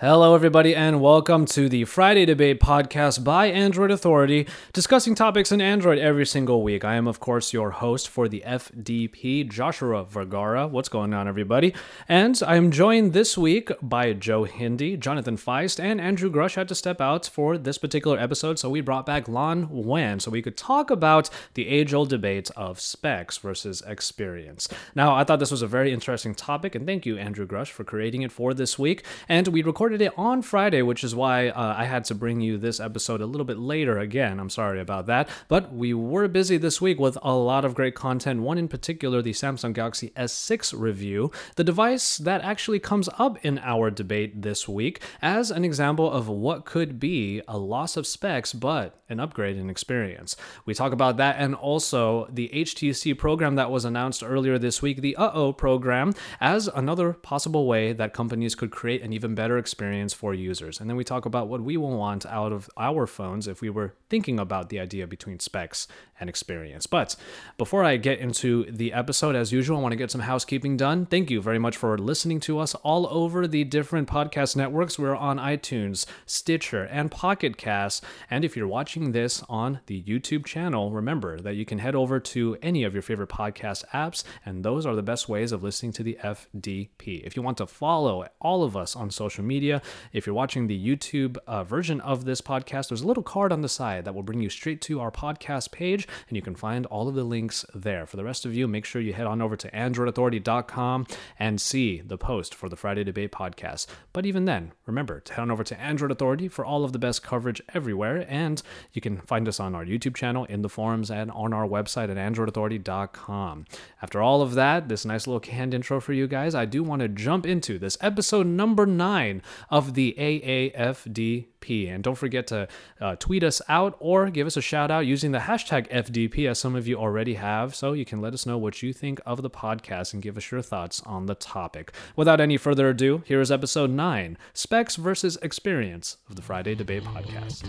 Hello, everybody, and welcome to the Friday Debate podcast by Android Authority, discussing topics in Android every single week. I am, of course, your host for the FDP, Joshua Vergara. What's going on, everybody? And I am joined this week by Joe Hindy, Jonathan Feist, and Andrew Grush had to step out for this particular episode, so we brought back Lanh Nguyen so we could talk about the age old debate of specs versus experience. Now, I thought this was a very interesting topic, and thank you, Andrew Grush, for creating it for this week. And we recorded recorded it on Friday, which is why uh, I had to bring you this episode a little bit later again. I'm sorry about that. But we were busy this week with a lot of great content. One in particular, the Samsung Galaxy S6 review, the device that actually comes up in our debate this week as an example of what could be a loss of specs, but an upgrade in experience. We talk about that and also the HTC program that was announced earlier this week, the Uh Oh program, as another possible way that companies could create an even better experience experience for users. And then we talk about what we will want out of our phones if we were thinking about the idea between specs and experience. But before I get into the episode, as usual, I want to get some housekeeping done. Thank you very much for listening to us all over the different podcast networks. We're on iTunes, Stitcher, and Pocket Cast. And if you're watching this on the YouTube channel, remember that you can head over to any of your favorite podcast apps, and those are the best ways of listening to the FDP. If you want to follow all of us on social media. If you're watching the YouTube uh, version of this podcast, there's a little card on the side that will bring you straight to our podcast page, and you can find all of the links there. For the rest of you, make sure you head on over to AndroidAuthority.com and see the post for the Friday Debate podcast. But even then, remember to head on over to Android Authority for all of the best coverage everywhere, and you can find us on our YouTube channel, in the forums, and on our website at AndroidAuthority.com. After all of that, this nice little canned intro for you guys, I do want to jump into this episode number nine of the AAFDP. And don't forget to uh, tweet us out or give us a shout out using the hashtag FDP, as some of you already have, so you can let us know what you think of the podcast and give us your thoughts on the topic. Without any further ado, here is episode 9 Specs versus Experience of the Friday Debate Podcast.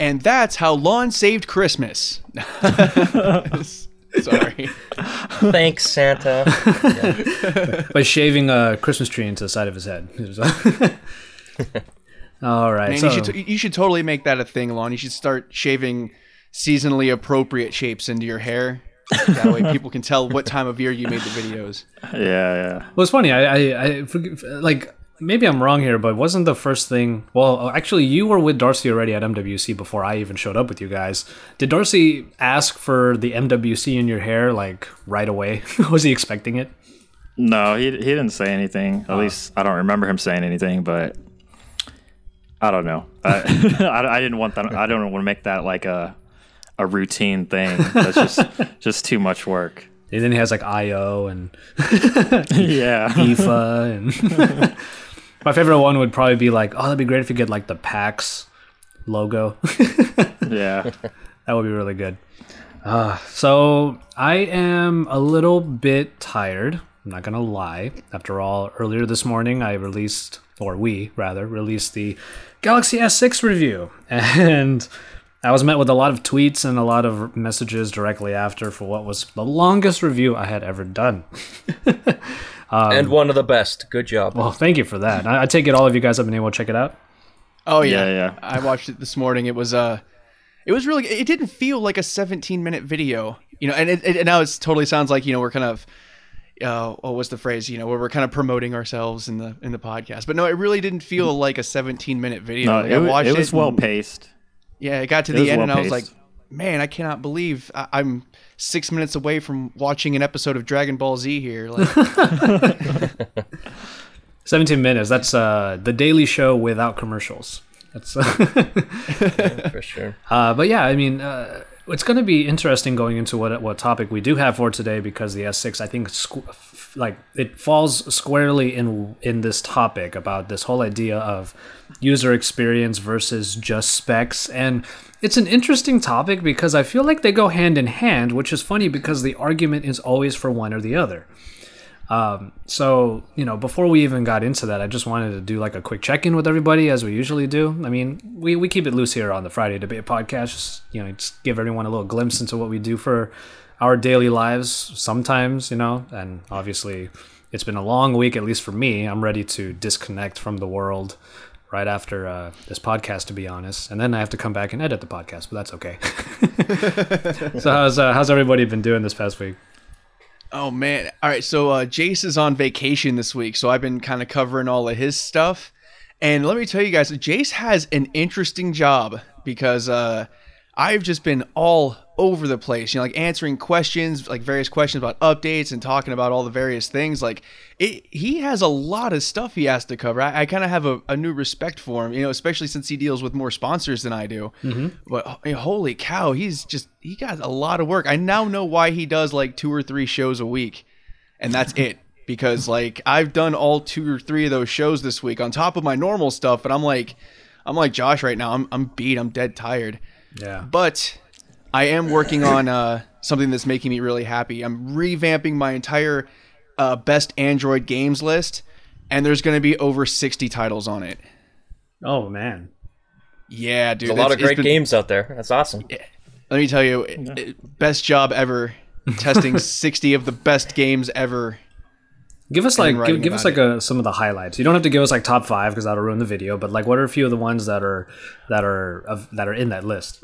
And that's how Lanh saved Christmas. Sorry. Thanks, Santa. By shaving a Christmas tree into the side of his head. All right. Man, so, you should t- you should totally make that a thing, Lanh. You should start shaving seasonally appropriate shapes into your hair. That way, people can tell what time of year you made the videos. Yeah, yeah. well, it's funny. I, I, I like maybe I'm wrong here, but wasn't the first thing? Well, uh, actually, you were with Darcy already at MWC before I even showed up with you guys. Did Darcy ask for the MWC in your hair like right away? Was he expecting it? No, he he didn't say anything. At oh. least I don't remember him saying anything. But I don't know. I I, I didn't want that. I don't want to make that like a a routine thing. That's just just too much work. And then he has like IO and Yeah. IFA and my favorite one would probably be like, oh, that'd be great if you get like the PAX logo. Yeah. That would be really good. Uh, so I am a little bit tired. I'm not gonna lie. After all, earlier this morning I released, or we rather, released the Galaxy S6 review, and I was met with a lot of tweets and a lot of messages directly after for what was the longest review I had ever done. and one of the best. Good job. Well, thank you for that. I, I take it all of you guys have been able to check it out. Oh yeah, Yeah, yeah. I watched it this morning. It was uh it was really. It didn't feel like a 17 minute video, you know. And it, it now it totally sounds like you know we're kind of. Uh, what was the phrase? You know, where we're kind of promoting ourselves in the in the podcast, but no, it really didn't feel like a 17 minute video. No, Like, it, I watched it was well paced. Yeah, it got to It the was end, and I was like, well-paced. Man, I cannot believe I- I'm six minutes away from watching an episode of Dragon Ball Z here. Like, 17 minutes. That's uh, the Daily Show without commercials. That's. uh For sure. Uh, but yeah, I mean, uh, it's going to be interesting going into what what topic we do have for today because the S6, I think, squ- like it falls squarely in in this topic about this whole idea of user experience versus just specs, and it's an interesting topic because I feel like they go hand in hand, which is funny because the argument is always for one or the other. Um, so, you know, before we even got into that, I just wanted to do like a quick check in with everybody as we usually do. I mean, we, we keep it loose here on the Friday Debate podcast, just, you know, just give everyone a little glimpse into what we do for our daily lives sometimes, you know, and obviously it's been a long week, at least for me. I'm ready to disconnect from the world right after uh, this podcast, to be honest, and then I have to come back and edit the podcast, but that's okay. so how's uh, how's everybody been doing this past week? Oh man! All right, so uh, Jace is on vacation this week, so I've been kind of covering all of his stuff. And let me tell you guys, Jace has an interesting job because uh, I've just been all over the place, you know, like answering questions, like various questions about updates and talking about all the various things. Like, it, he has a lot of stuff he has to cover. I, I kind of have a, a, new respect for him, you know, especially since he deals with more sponsors than I do. Mm-hmm. But holy cow, he's just, he got a lot of work. I now know why he does like two or three shows a week, and that's it. Because, like, I've done all two or three of those shows this week on top of my normal stuff, but I'm like, I'm like Josh right now. I'm, I'm beat. I'm dead tired. Yeah. But I am working on uh, something that's making me really happy. I'm revamping my entire uh, best Android games list, and there's going to be over 60 titles on it. Oh man. Yeah, dude. There's a lot of great been, games out there. That's awesome. Let me tell you, yeah. best job ever testing 60 of the best games ever. Give us like give, give us like a, some of the highlights. You don't have to give us like top five because that'll ruin the video. But like, what are a few of the ones that are that are of, that are in that list?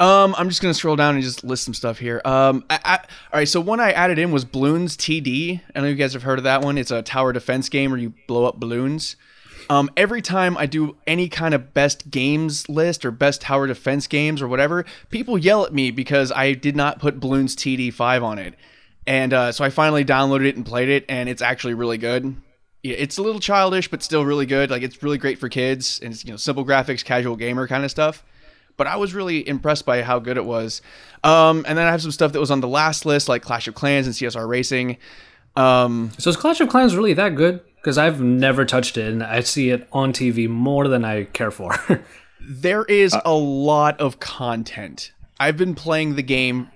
Um, I'm just gonna scroll down and just list some stuff here. Um, I, I, all right. So one I added in was Bloons TD. I don't know if you guys have heard of that one. It's a tower defense game where you blow up balloons. Um, every time I do any kind of best games list or best tower defense games or whatever, people yell at me because I did not put Bloons TD5 on it. And uh, so I finally downloaded it and played it, and it's actually really good. It's a little childish, but still really good. Like it's really great for kids, and it's you know simple graphics, casual gamer kind of stuff. But I was really impressed by how good it was. Um, and then I have some stuff that was on the last list, like Clash of Clans and CSR Racing. Um, so is Clash of Clans really that good? Because I've never touched it, and I see it on TV more than I care for. there is uh, a lot of content. I've been playing the game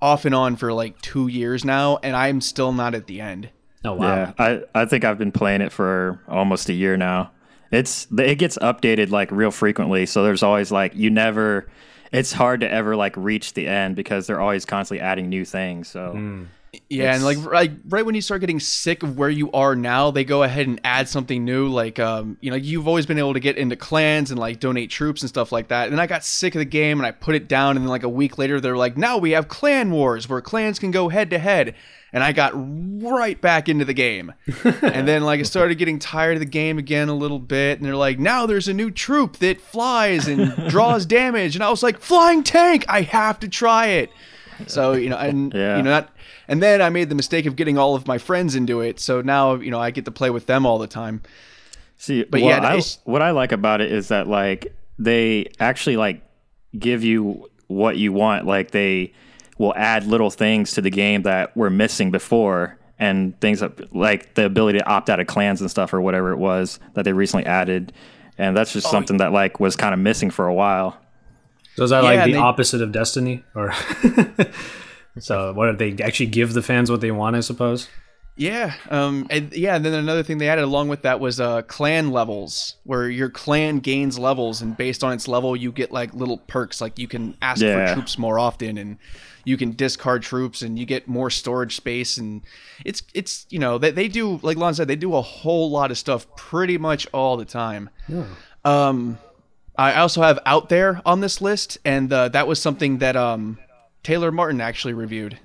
off and on for like two years now, and I'm still not at the end. Oh wow! Yeah, I I think I've been playing it for almost a year now. It's it gets updated like real frequently, so there's always like you never. It's hard to ever like reach the end because they're always constantly adding new things. So. Mm. Yeah, it's, and like right, right when you start getting sick of where you are now, they go ahead and add something new. Like, um, you know, you've always been able to get into clans and like donate troops and stuff like that. And I got sick of the game and I put it down. And then like a week later, they're like, now we have clan wars where clans can go head to head. And I got right back into the game. and then like I started getting tired of the game again a little bit. And they're like, now there's a new troop that flies and draws damage. And I was like, flying tank, I have to try it. So you know, and yeah. you know that and then I made the mistake of getting all of my friends into it. So now, you know, I get to play with them all the time. See, but yeah, I, what I like about it is that like they actually like give you what you want. Like they will add little things to the game that were missing before and things that, like the ability to opt out of clans and stuff or whatever it was that they recently added. And that's just oh, something that like was kind of missing for a while. So is that yeah, like the they, opposite of Destiny or So, what did they actually give the fans what they want? I suppose. Yeah, um, and yeah, and then another thing they added along with that was uh, clan levels, where your clan gains levels, and based on its level, you get like little perks, like you can ask yeah. for troops more often, and you can discard troops, and you get more storage space, and it's it's you know they they do like Lanh said, they do a whole lot of stuff pretty much all the time. Yeah. Um, I also have out there on this list, and uh, that was something that um Taylor Martin actually reviewed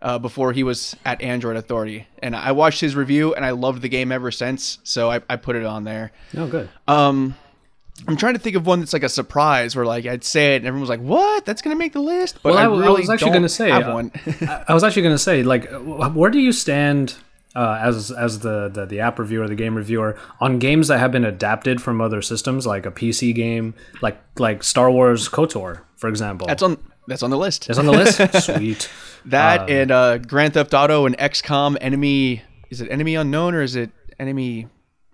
uh, before he was at Android Authority, and I watched his review and I loved the game ever since. So I, I put it on there. Oh, good. Um, I'm trying to think of one that's like a surprise where like I'd say it and everyone was like, "What? That's gonna make the list." But well, I, I, really I was actually gonna say have uh, one. I was actually gonna say like, where do you stand uh, as as the, the the app reviewer, the game reviewer, on games that have been adapted from other systems, like a PC game, like like Star Wars KOTOR, for example. That's on that's on the list. That's on the list. Sweet. That um, and uh, Grand Theft Auto and XCOM Enemy. Is it Enemy Unknown or is it Enemy?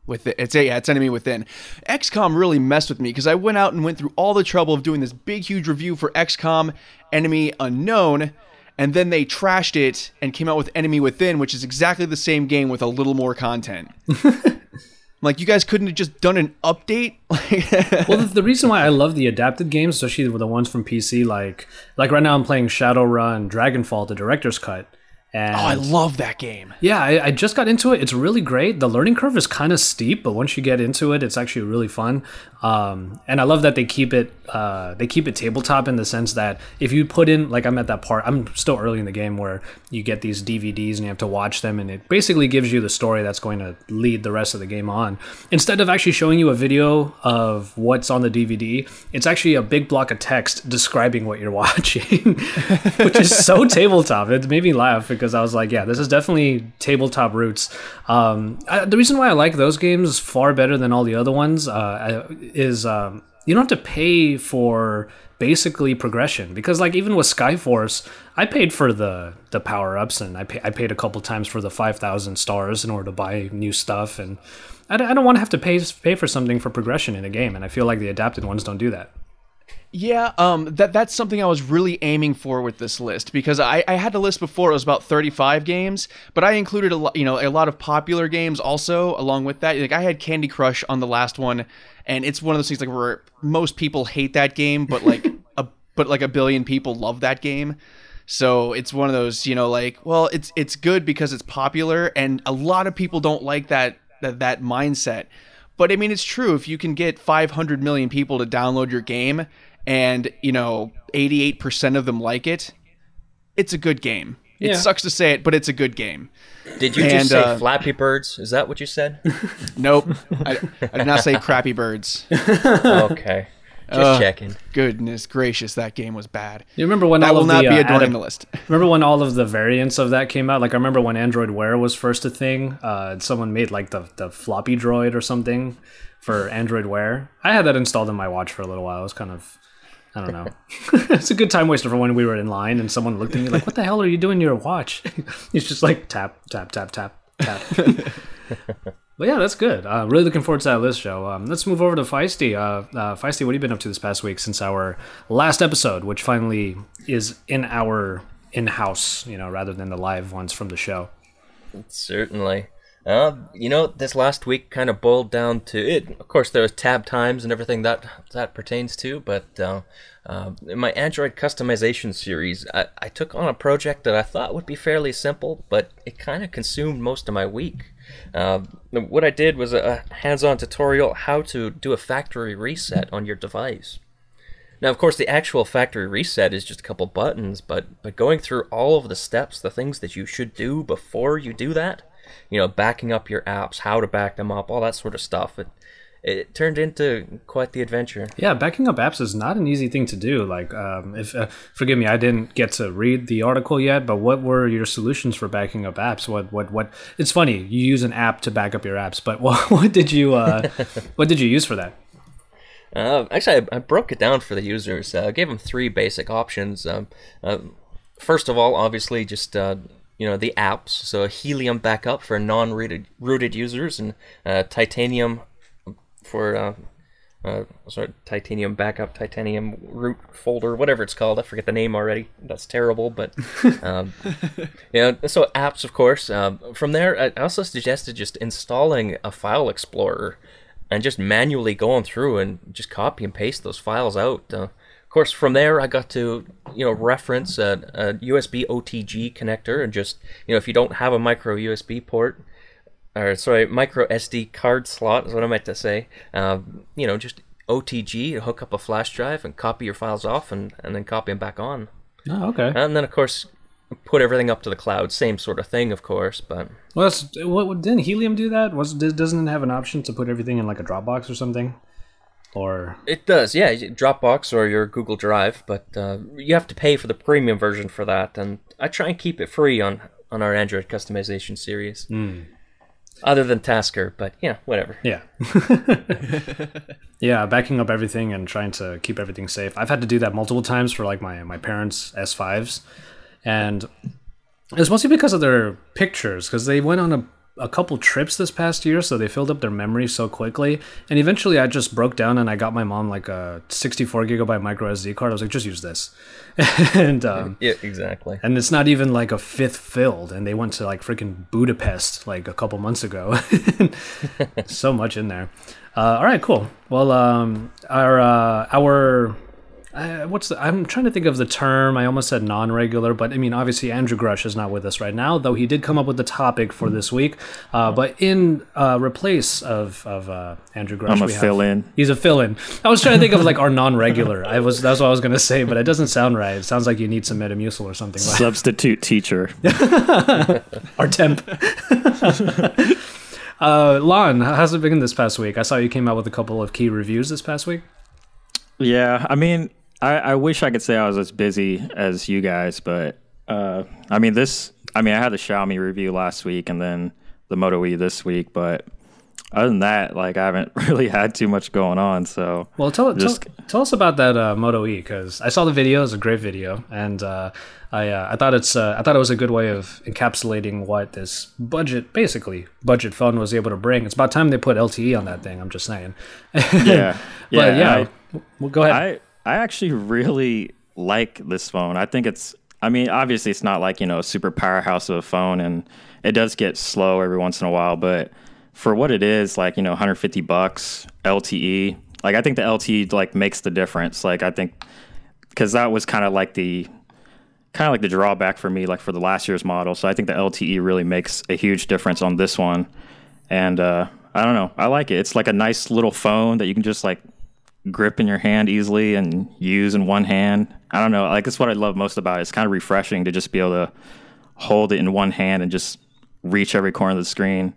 With it, it's a yeah, it's enemy within. XCOM really messed with me because I went out and went through all the trouble of doing this big, huge review for XCOM Enemy Unknown, and then they trashed it and came out with Enemy Within, which is exactly the same game with a little more content. like, you guys couldn't have just done an update. well, the, the, reason why I love the adapted games, especially the ones from PC, like like right now I'm playing Shadowrun, Dragonfall, the director's cut. And oh, I love that game. Yeah, I, I, just got into it. It's really great. The learning curve is kind of steep, but once you get into it, it's actually really fun. Um, and I love that they keep it uh, they keep it tabletop in the sense that if you put in like I'm at that part, I'm still early in the game where you get these DVDs and you have to watch them, and it basically gives you the story that's going to lead the rest of the game on. Instead of actually showing you a video of what's on the DVD, it's actually a big block of text describing what you're watching, which is so tabletop. It made me laugh because I was like, yeah, this is definitely tabletop roots. Um, I, the reason why I like those games far better than all the other ones uh, is um, you don't have to pay for basically progression because like even with Skyforce, I paid for the the power ups and I pay, I paid a couple times for the five thousand stars in order to buy new stuff and I, I don't want to have to pay pay for something for progression in a game and I feel like the adapted ones don't do that. Yeah, um, that that's something I was really aiming for with this list because I, I had a list before it was about 35 games, but I included a lot, you know, a lot of popular games also along with that. Like I had Candy Crush on the last one, and it's one of those things like where most people hate that game, but like a but like a billion people love that game. So it's one of those, you know, like, well, it's it's good because it's popular, and a lot of people don't like that that that mindset. But I mean, it's true. If you can get 500 million people to download your game and you know 88% of them like it it's a good game. Yeah. it sucks to say it but it's a good game. Did you and, just say uh, flappy birds? Is that what you said? Nope. I, I, did not say crappy birds. Okay just uh, checking. Goodness gracious, that game was bad. You remember when that all will of not the, be uh, adorned the list. remember when all of the variants of that came out? Like I remember when Android Wear was first a thing. Uh, someone made like the the floppy droid or something for Android Wear. I had that installed in my watch for a little while. It was kind of I don't know. it's a good time waster for when we were in line and someone looked at me like, "What the hell are you doing to your watch?" it's just like tap, tap, tap, tap, tap. But yeah, that's good. Uh, really looking forward to that list show. Um, let's move over to Feisty. Uh, uh, Feisty, what have you been up to this past week since our last episode, which finally is in our in-house, you know, rather than the live ones from the show? Certainly. Uh, you know, this last week kind of boiled down to it. Of course, there was tab times and everything that that pertains to, but uh, uh, in my Android customization series, I, I took on a project that I thought would be fairly simple, but it kind of consumed most of my week. Uh, what I did was a hands-on tutorial how to do a factory reset on your device. Now, of course, the actual factory reset is just a couple buttons, but but going through all of the steps, the things that you should do before you do that you know, backing up your apps, how to back them up, all that sort of stuff. It, it turned into quite the adventure. Yeah, backing up apps is not an easy thing to do. Like, um, if uh, forgive me, I didn't get to read the article yet, but what were your solutions for backing up apps? What, what, what? It's funny you use an app to back up your apps, but what, what did you, uh, what did you use for that? Uh, actually, I, I, broke it down for the users. Uh, I gave them three basic options. Um, uh, first of all, obviously, just uh, you know the apps. So Helium backup for non-rooted rooted users, and uh, Titanium for uh, uh, sorry, Titanium backup, Titanium root folder, whatever it's called. I forget the name already. That's terrible, but um, you know. So apps, of course. Um, from there, I also suggested just installing a file explorer and just manually going through and just copy and paste those files out. Uh, course, from there I got to you know reference a, a, USB OTG connector and just you know if you don't have a micro USB port or sorry micro SD card slot is what I meant to say. Um, you know just OTG hook up a flash drive and copy your files off and and then copy them back on. Oh, okay. And then of course put everything up to the cloud. Same sort of thing, of course, but well, that's, what didn't Helium do that? Was doesn't it have an option to put everything in like a Dropbox or something? or it does yeah dropbox or your google drive but uh, you have to pay for the premium version for that and i try and keep it free on on our android customization series mm. Other than tasker but yeah whatever. Yeah. Yeah backing up everything and trying to keep everything safe. I've had to do that multiple times for like my my parents s5s and it's mostly because of their pictures because they went on a a couple trips this past year, so they filled up their memory so quickly. And eventually, I just broke down and I got my mom like a 64 gigabyte micro SD card. I was like, just use this, and um, Yeah, exactly. and it's not even like a fifth filled. And they went to like freaking Budapest like a couple months ago. so much in there. Uh, all right, cool. Well, um, our uh, our uh, what's the, I'm trying to think of the term. I almost said non-regular, but I mean obviously Andrew Grush is not with us right now, though he did come up with the topic for this week. Uh, but in uh, replace of of uh, Andrew Grush, I'm a we fill in. He's a fill-in. I was trying to think of like our non-regular. I was that's what I was gonna say, but it doesn't sound right. It sounds like you need some Metamucil or something. Like Substitute teacher. our temp. uh, Lanh, how's it been this past week? I saw you came out with a couple of key reviews this past week. Yeah, I mean, I, I wish I could say I was as busy as you guys, but uh, I mean, this. I mean, I had the Xiaomi review last week and then the Moto E this week, but other than that, like I haven't really had too much going on. So Well, tell Just- tell, tell us about that uh, Moto E because I saw the video. It's a great video, and uh, I uh, I thought it's uh, I thought it was a good way of encapsulating what this budget, basically budget phone, was able to bring. It's about time they put LTE on that thing. I'm just saying. yeah, but yeah, I- well, go ahead. I I actually really like this phone. I think it's. I mean, obviously, it's not like you know a super powerhouse of a phone, and it does get slow every once in a while. But for what it is, like you know, 150 bucks LTE. Like I think the LTE like makes the difference. Like I think because that was kind of like the kind of like the drawback for me, like for the last year's model. So I think the LTE really makes a huge difference on this one. And uh, I don't know, I like it. It's like a nice little phone that you can just like grip in your hand easily and use in one hand. I don't know, like that's what I love most about it. It's kind of refreshing to just be able to hold it in one hand and just reach every corner of the screen.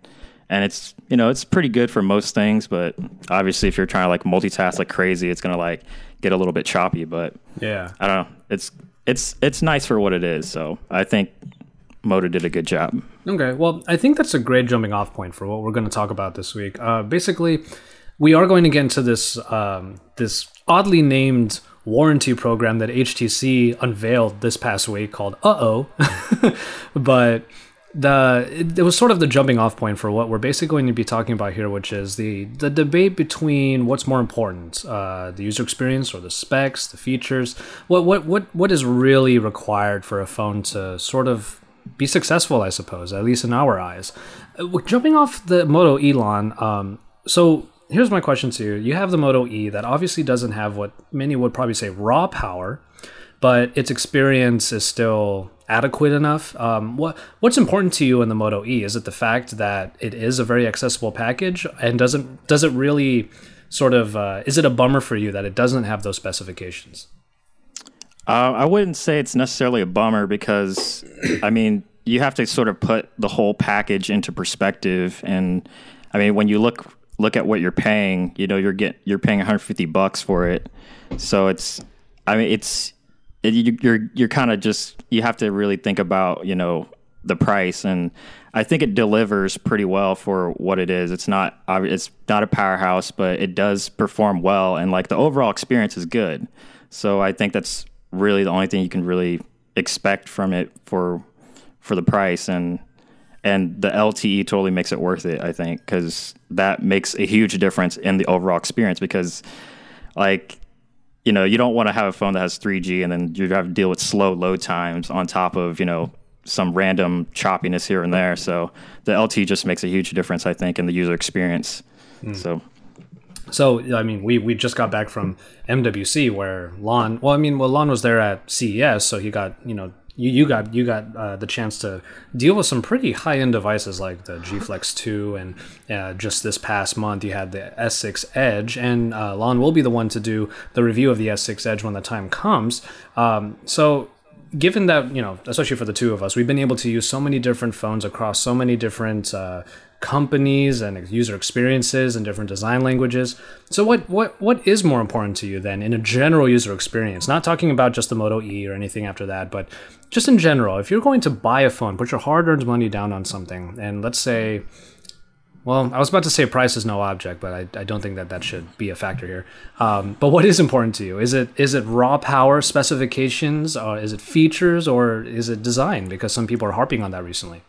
And it's you know it's pretty good for most things, but obviously if you're trying to like multitask like crazy, it's gonna like get a little bit choppy. But yeah. I don't know. It's it's it's nice for what it is. So I think Moto did a good job. Okay, well, I think that's a great jumping off point for what we're going to talk about this week. Uh, basically, we are going to get into this um, this oddly named warranty program that HTC unveiled this past week called Uh Oh, but the it, it was sort of the jumping off point for what we're basically going to be talking about here, which is the the debate between what's more important, uh, the user experience or the specs, the features. What what what what is really required for a phone to sort of be successful, I suppose, at least in our eyes. Uh, Jumping off the Moto Elon, um, so here's my question to you. You have the Moto E that obviously doesn't have what many would probably say raw power, but its experience is still adequate enough. Um, what what's important to you in the Moto E? Is it the fact that it is a very accessible package, and doesn't does it really sort of uh, is it a bummer for you that it doesn't have those specifications? Uh, I wouldn't say it's necessarily a bummer because, I mean, you have to sort of put the whole package into perspective. And I mean, when you look look at what you're paying, you know, you're get you're paying 150 bucks for it. So it's, I mean, it's it, you, you're you're kind of just you have to really think about you know the price and. I think it delivers pretty well for what it is. It's not it's not a powerhouse, but it does perform well, and like the overall experience is good. So I think that's really the only thing you can really expect from it for for the price and and the LTE totally makes it worth it I think cuz that makes a huge difference in the overall experience because like you know you don't want to have a phone that has 3G and then you have to deal with slow load times on top of you know some random choppiness here and there so the LTE just makes a huge difference I think in the user experience hmm. so So I mean, we we just got back from MWC where Lanh. Well, I mean, well, Lanh was there at CES, so he got you know you, you got you got uh, the chance to deal with some pretty high end devices like the G Flex Two, and uh, just this past month you had the S6 Edge, and uh, Lanh will be the one to do the review of the S6 Edge when the time comes. Um, so given that you know especially for the two of us we've been able to use so many different phones across so many different uh, companies and user experiences and different design languages so what what what is more important to you then in a general user experience not talking about just the moto e or anything after that but just in general if you're going to buy a phone put your hard-earned money down on something and let's say well, I was about to say price is no object, but I, I don't think that that should be a factor here. Um, but what is important to you? Is it is it raw power specifications, or is it features, or is it design? Because some people are harping on that recently.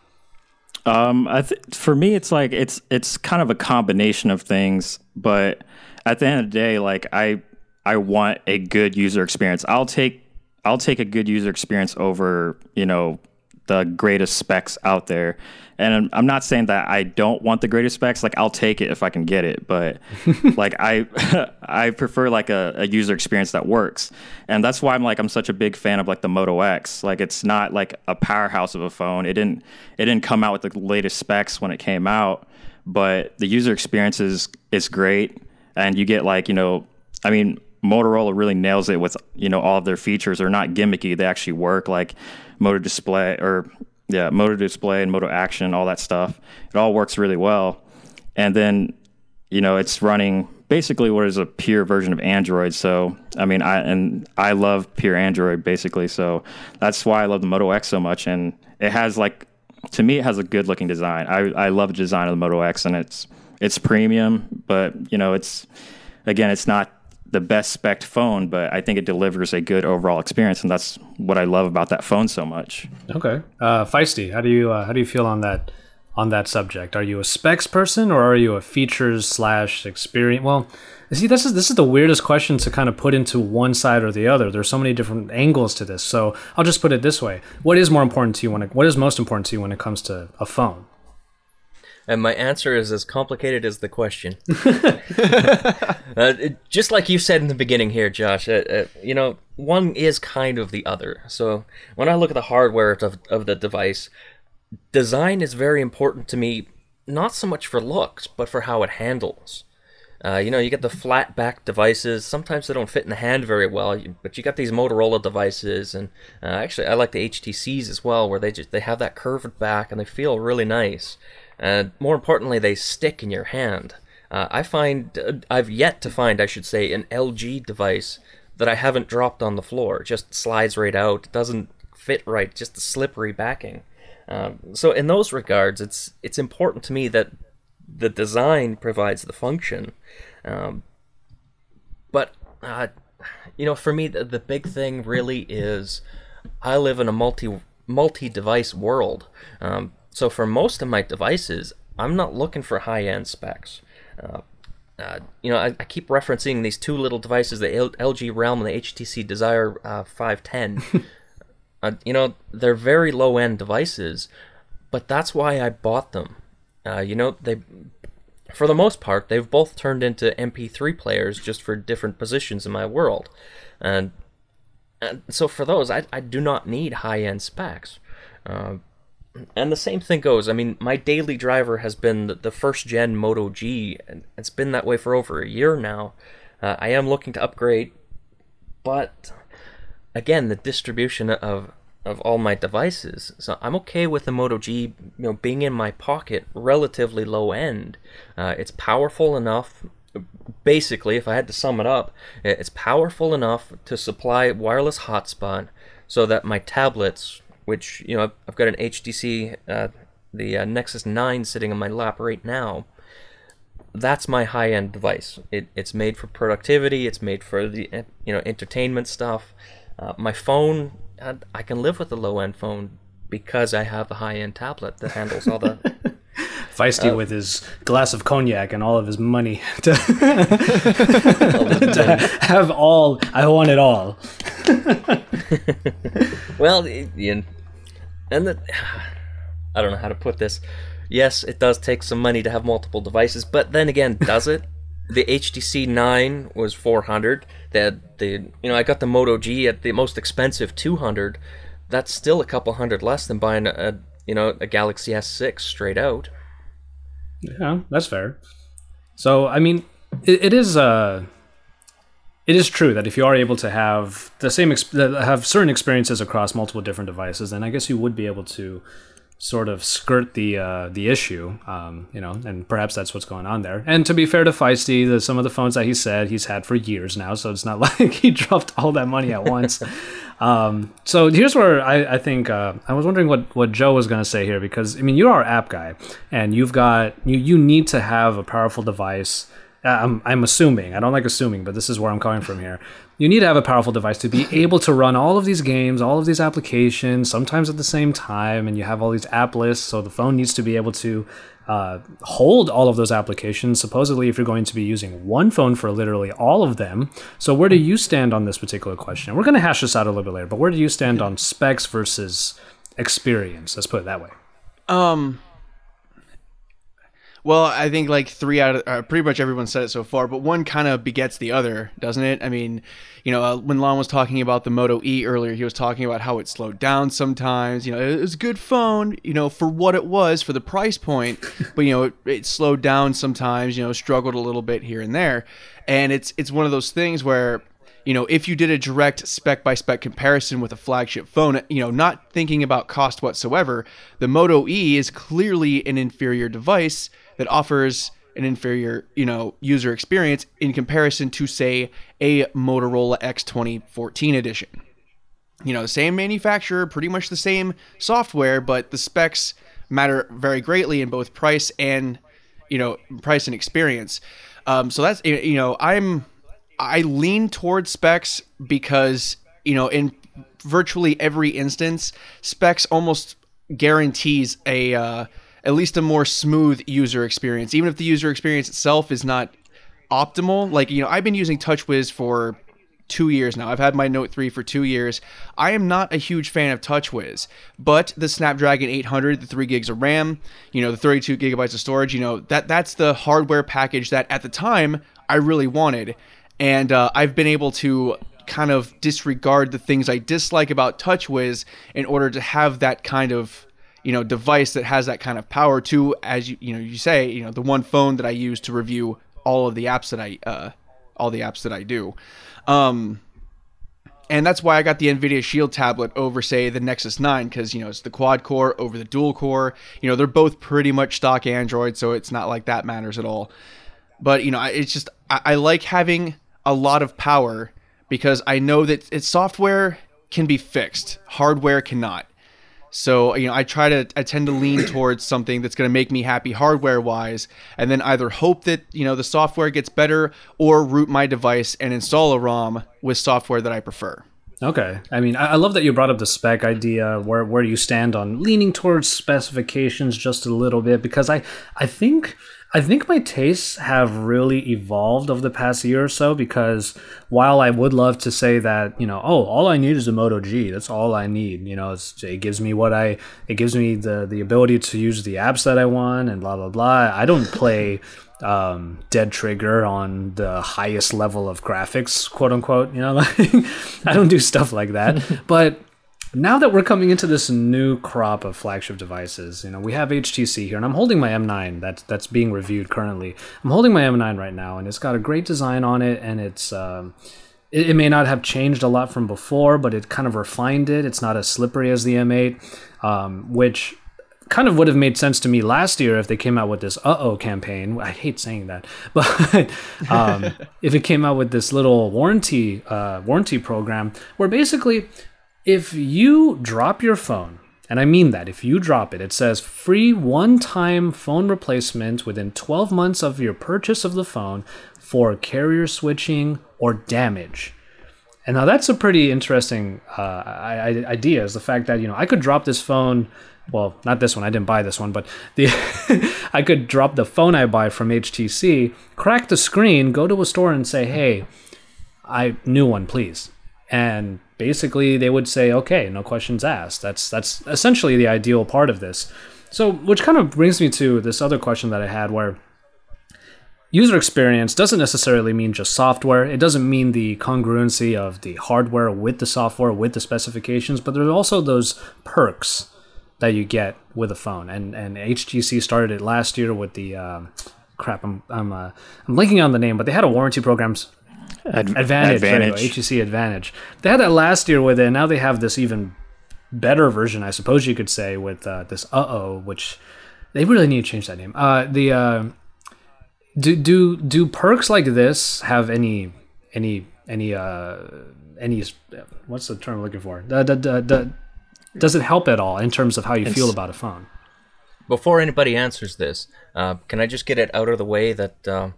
Um, I th- for me, it's like it's it's kind of a combination of things, but at the end of the day, like I I want a good user experience. I'll take I'll take a good user experience over you know the greatest specs out there. And I'm, I'm not saying that I don't want the greatest specs. Like I'll take it if I can get it, but like I I prefer like a, a user experience that works. And that's why I'm like I'm such a big fan of like the Moto X. Like it's not like a powerhouse of a phone. It didn't it didn't come out with the latest specs when it came out, but the user experience is is great and you get like, you know, I mean, Motorola really nails it with you know all of their features. They're not gimmicky; they actually work. Like Moto Display or yeah, Moto Display and moto action, all that stuff. It all works really well. And then you know it's running basically what is a pure version of Android. So I mean, I and I love pure Android basically. So that's why I love the Moto X so much. And it has like to me, it has a good looking design. I I love the design of the Moto X, and it's it's premium, but you know it's again, it's not the best spec phone, but I think it delivers a good overall experience, and that's what I love about that phone so much. Okay, uh, feisty. How do you uh, how do you feel on that on that subject? Are you a specs person or are you a features slash experience? Well, see, this is this is the weirdest question to kind of put into one side or the other. There's so many different angles to this, so I'll just put it this way: What is more important to you when it, what is most important to you when it comes to a phone? And my answer is as complicated as the question. uh, just like you said in the beginning here, Josh, uh, uh, you know, one is kind of the other. So when I look at the hardware of, of the device, design is very important to me, not so much for looks, but for how it handles. Uh, you know, you get the flat back devices. Sometimes they don't fit in the hand very well, but you got these Motorola devices, and uh, actually, I like the HTCs as well, where they just they have that curved back and they feel really nice. And more importantly, they stick in your hand. Uh, I find uh, I've yet to find, I should say, an LG device that I haven't dropped on the floor. Just slides right out. Doesn't fit right. Just the slippery backing. Um, so in those regards, it's it's important to me that the design provides the function. Um, but uh, you know, for me, the, the big thing really is I live in a multi multi device world. Um, so for most of my devices, I'm not looking for high end specs. Uh, uh, you know, I, I, keep referencing these two little devices, the L- LG Realm and the HTC Desire uh, 510. Uh, you know, they're very low end devices, but that's why I bought them. Uh, you know, they, for the most part, they've both turned into MP3 players just for different positions in my world. And, and so for those, I, I do not need high end specs. Uh, and the same thing goes. I mean, my daily driver has been the, first gen Moto G, and it's been that way for over a year now. Uh, I am looking to upgrade, but again, the distribution of of all my devices. So I'm okay with the Moto G, you know, being in my pocket, relatively low end. Uh, it's powerful enough. Basically, if I had to sum it up, it's powerful enough to supply wireless hotspot so that my tablets which you know I've got an HTC, uh, the uh, Nexus 9 sitting on my lap right now. That's my high-end device. It, it's made for productivity. It's made for the eh, you know entertainment stuff. Uh, my phone, I, I can live with a low-end phone because I have a high-end tablet that handles all the feisty uh, with his glass of cognac and all of his money to, to have all. I want it all. well, Ian, and the, I don't know how to put this. Yes, it does take some money to have multiple devices, but then again, does it? the HTC 9 was 400. That the you know I got the Moto G at the most expensive 200. That's still a couple hundred less than buying a, you know a Galaxy S6 straight out. Yeah, that's fair. So I mean, it, it is uh it is true that if you are able to have the same exp- have certain experiences across multiple different devices, then I guess you would be able to sort of skirt the uh, the issue, um, you know, and perhaps that's what's going on there. And to be fair to Feisty, the, some of the phones that he said he's had for years now, so it's not like he dropped all that money at once. um, so here's where I, I think uh, I was wondering what what Joe was going to say here because I mean you are our app guy and you've got you you need to have a powerful device I'm, I'm assuming, I don't like assuming, but this is where I'm coming from here. You need to have a powerful device to be able to run all of these games, all of these applications, sometimes at the same time, and you have all these app lists. So the phone needs to be able to uh, hold all of those applications. Supposedly, if you're going to be using one phone for literally all of them. So, where do you stand on this particular question? We're going to hash this out a little bit later, but where do you stand on specs versus experience? Let's put it that way. Um. Well, I think like three out of uh, pretty much everyone said it so far, but one kind of begets the other, doesn't it? I mean, you know, uh, when Lanh was talking about the Moto E earlier, he was talking about how it slowed down sometimes. You know, it was a good phone, you know, for what it was for the price point, but you know, it, it slowed down sometimes. You know, struggled a little bit here and there, and it's it's one of those things where you know, if you did a direct spec by spec comparison with a flagship phone, you know, not thinking about cost whatsoever, the Moto E is clearly an inferior device that offers an inferior, you know, user experience in comparison to say a Motorola X 2014 edition. You know, same manufacturer, pretty much the same software, but the specs matter very greatly in both price and, you know, price and experience. Um, so that's you know, I'm I lean towards specs because, you know, in virtually every instance, specs almost guarantees a uh, at least a more smooth user experience, even if the user experience itself is not optimal. Like, you know, I've been using TouchWiz for two years now. I've had my Note 3 for two years. I am not a huge fan of TouchWiz, but the Snapdragon 800, the three gigs of RAM, you know, the 32 gigabytes of storage, you know, that that's the hardware package that at the time I really wanted and uh, I've been able to kind of disregard the things I dislike about TouchWiz in order to have that kind of you know device that has that kind of power to as you you know you say you know the one phone that I use to review all of the apps that I uh, all the apps that I do. Um, and that's why I got the Nvidia Shield tablet over, say, the Nexus 9, because you know it's the quad core over the dual core. You know they're both pretty much stock Android, so it's not like that matters at all. But you know, it's just I, I like having a lot of power because I know that its software can be fixed, hardware cannot. So, you know, I try to I tend to lean towards something that's going to make me happy hardware wise and then either hope that, you know, the software gets better or root my device and install a ROM with software that I prefer. Okay. I mean, I love that you brought up the spec idea. Where where you stand on leaning towards specifications just a little bit? Because I I think I think my tastes have really evolved over the past year or so because while I would love to say that, you know, oh, all I need is a Moto G, that's all I need. You know, it gives me what I, it gives me the, the ability to use the apps that I want and blah, blah, blah. I don't play um, Dead Trigger on the highest level of graphics, quote unquote. You know, like, I don't do stuff like that. but now that we're coming into this new crop of flagship devices, you know, we have HTC here, and I'm holding my M9 that's that's being reviewed currently. I'm holding my M9 right now, and it's got a great design on it, and it's um, it, it, may not have changed a lot from before, but it kind of refined it. It's not as slippery as the M8, um, which kind of would have made sense to me last year if they came out with this uh oh campaign. I hate saying that, but um, if it came out with this little warranty uh, warranty program where basically if you drop your phone, and I mean that, if you drop it, it says free one time phone replacement within 12 months of your purchase of the phone for carrier switching or damage. And now that's a pretty interesting uh, idea is the fact that, you know, I could drop this phone. Well, not this one. I didn't buy this one, but the I could drop the phone I buy from HTC, crack the screen, go to a store and say, "Hey, I new one, please." And basically they would say, okay, no questions asked. That's that's essentially the ideal part of this. So, which kind of brings me to this other question that I had where user experience doesn't necessarily mean just software. It doesn't mean the congruency of the hardware with the software, with the specifications, but there's also those perks that you get with a phone. And and HTC started it last year with the um, crap. I'm I'm uh, I'm blanking on the name, but they had a warranty programs Ad- Advantage, Advantage. HTC Advantage. They had that last year with it. Now they have this even better version, I suppose you could say, with uh, this uh oh, which they really need to change that name. Uh, the uh, do do do perks like this have any any any uh any what's the term I'm looking for? The, the, the, the, does it help at all in terms of how you it's, feel about a phone? Before anybody answers this, uh, can I just get it out of the way that uh,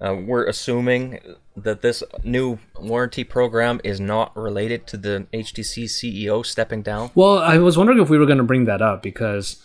uh, we're assuming that this new warranty program is not related to the HTC CEO stepping down. Well, I was wondering if we were going to bring that up because,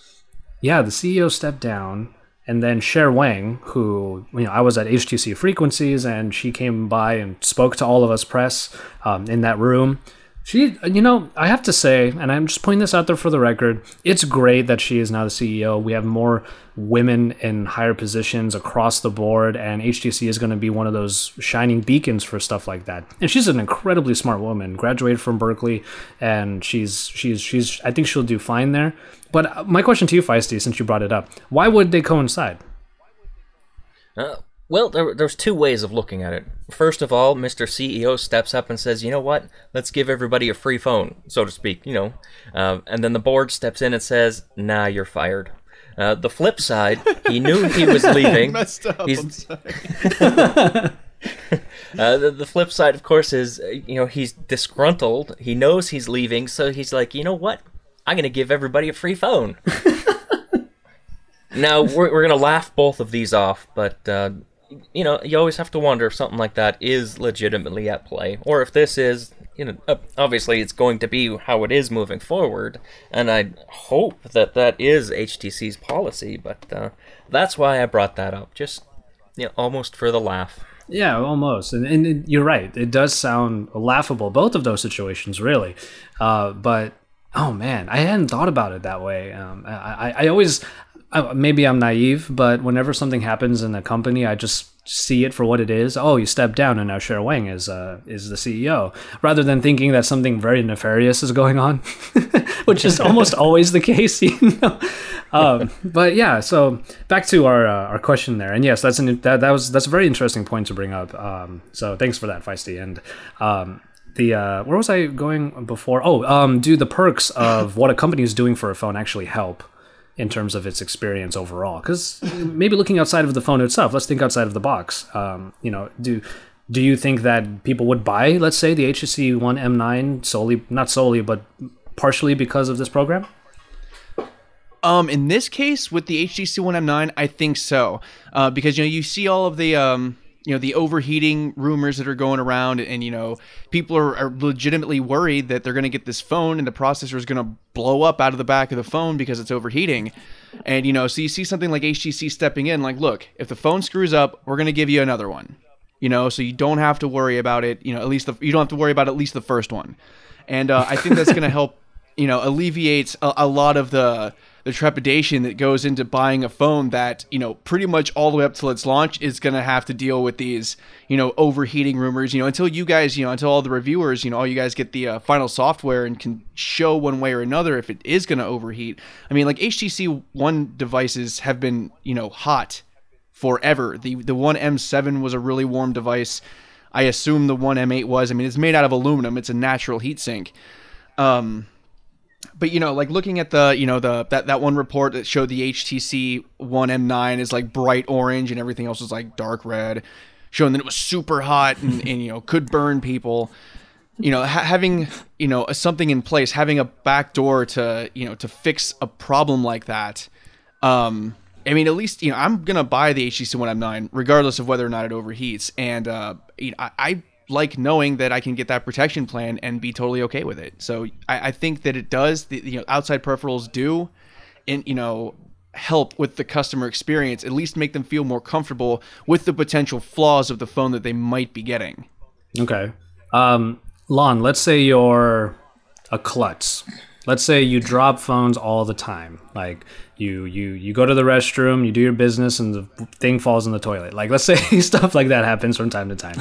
yeah, the CEO stepped down, and then Cher Wang, who you know, I was at HTC Frequencies, and she came by and spoke to all of us press um, in that room. She, you know, I have to say, and I'm just putting this out there for the record, it's great that she is now the CEO. We have more women in higher positions across the board, and HTC is going to be one of those shining beacons for stuff like that. And she's an incredibly smart woman, graduated from Berkeley, and she's she's she's. I think she'll do fine there. But my question to you, Feisty, since you brought it up, why would they coincide? Uh, well, there, there's two ways of looking at it. First of all, Mr. CEO steps up and says, you know what? Let's give everybody a free phone, so to speak, you know. Uh, and then the board steps in and says, nah, you're fired. Uh, the flip side, he knew he was leaving. Messed up. He's-. Uh, the, the flip side, of course, is uh, you know he's disgruntled. He knows he's leaving, so he's like, you know what? I'm gonna give everybody a free phone. now we're we're gonna laugh both of these off, but uh, you know you always have to wonder if something like that is legitimately at play, or if this is you know obviously it's going to be how it is moving forward, and I hope that that is HTC's policy. But uh, that's why I brought that up, just you know, almost for the laugh. Yeah, almost. And, and it- you're right. It does sound laughable, both of those situations, really. Uh, but, oh man, I hadn't thought about it that way. Um, I, I, always, maybe I'm naive, but whenever something happens in a company, I just see it for what it is. Oh, you stepped down, and now Cher Wang is uh, is the CEO, rather than thinking that something very nefarious is going on, which is almost always the case. You know. Um, but yeah, so back to our uh, our question there, and yes, that's an that, that was that's a very interesting point to bring up. Um, so thanks for that, Feisty. And um, the uh, where was I going before? Oh, um, do the perks of what a company is doing for a phone actually help? In terms of its experience overall. Because maybe looking outside of the phone itself, let's think outside of the box. Um, you know, do do you think that people would buy, let's say, the HTC One M9 solely, not solely, but partially because of this program? Um, in this case, with the HTC One M9, I think so, uh, because you know you see all of the um, you know the overheating rumors that are going around, and you know people are, are legitimately worried that they're going to get this phone and the processor is going to blow up out of the back of the phone because it's overheating, and you know so you see something like HTC stepping in, like look, if the phone screws up, we're going to give you another one, you know, so you don't have to worry about it, you know, at least the, you don't have to worry about at least the first one, and uh, I think that's going to help you know alleviates a, a lot of the the trepidation that goes into buying a phone that you know pretty much all the way up till its launch is going to have to deal with these you know overheating rumors. You know until you guys you know until all the reviewers you know all you guys get the uh, final software and can show one way or another if it is going to overheat. I mean like htc one devices have been you know hot forever. The the one m7 was a really warm device. I assume the one m8 was. I mean it's made out of aluminum. It's a natural heat sink um but you know like looking at the you know the that, that one report that showed the htc 1 m9 is like bright orange and everything else was like dark red showing that it was super hot and, and you know could burn people. You know ha- having you know something in place having a back door to you know to fix a problem like that um I mean, at least you know I'm gonna buy the HTC One M9 regardless of whether or not it overheats, and uh, you know, I, I like knowing that I can get that protection plan and be totally okay with it. So I, I think that it does. The you know outside peripherals do, and you know help with the customer experience. At least make them feel more comfortable with the potential flaws of the phone that they might be getting. Okay. Um, Lanh, let's say you're a klutz. Let's say you drop phones all the time. Like you you you go to the restroom, you do your business, and the thing falls in the toilet. Like let's say stuff like that happens from time to time.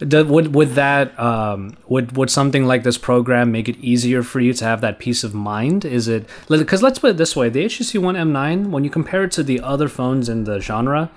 Would would that um, would would something like this program make it easier for you to have that peace of mind? Is it because let's put it this way: the HTC One M9, when you compare it to the other phones in the genre,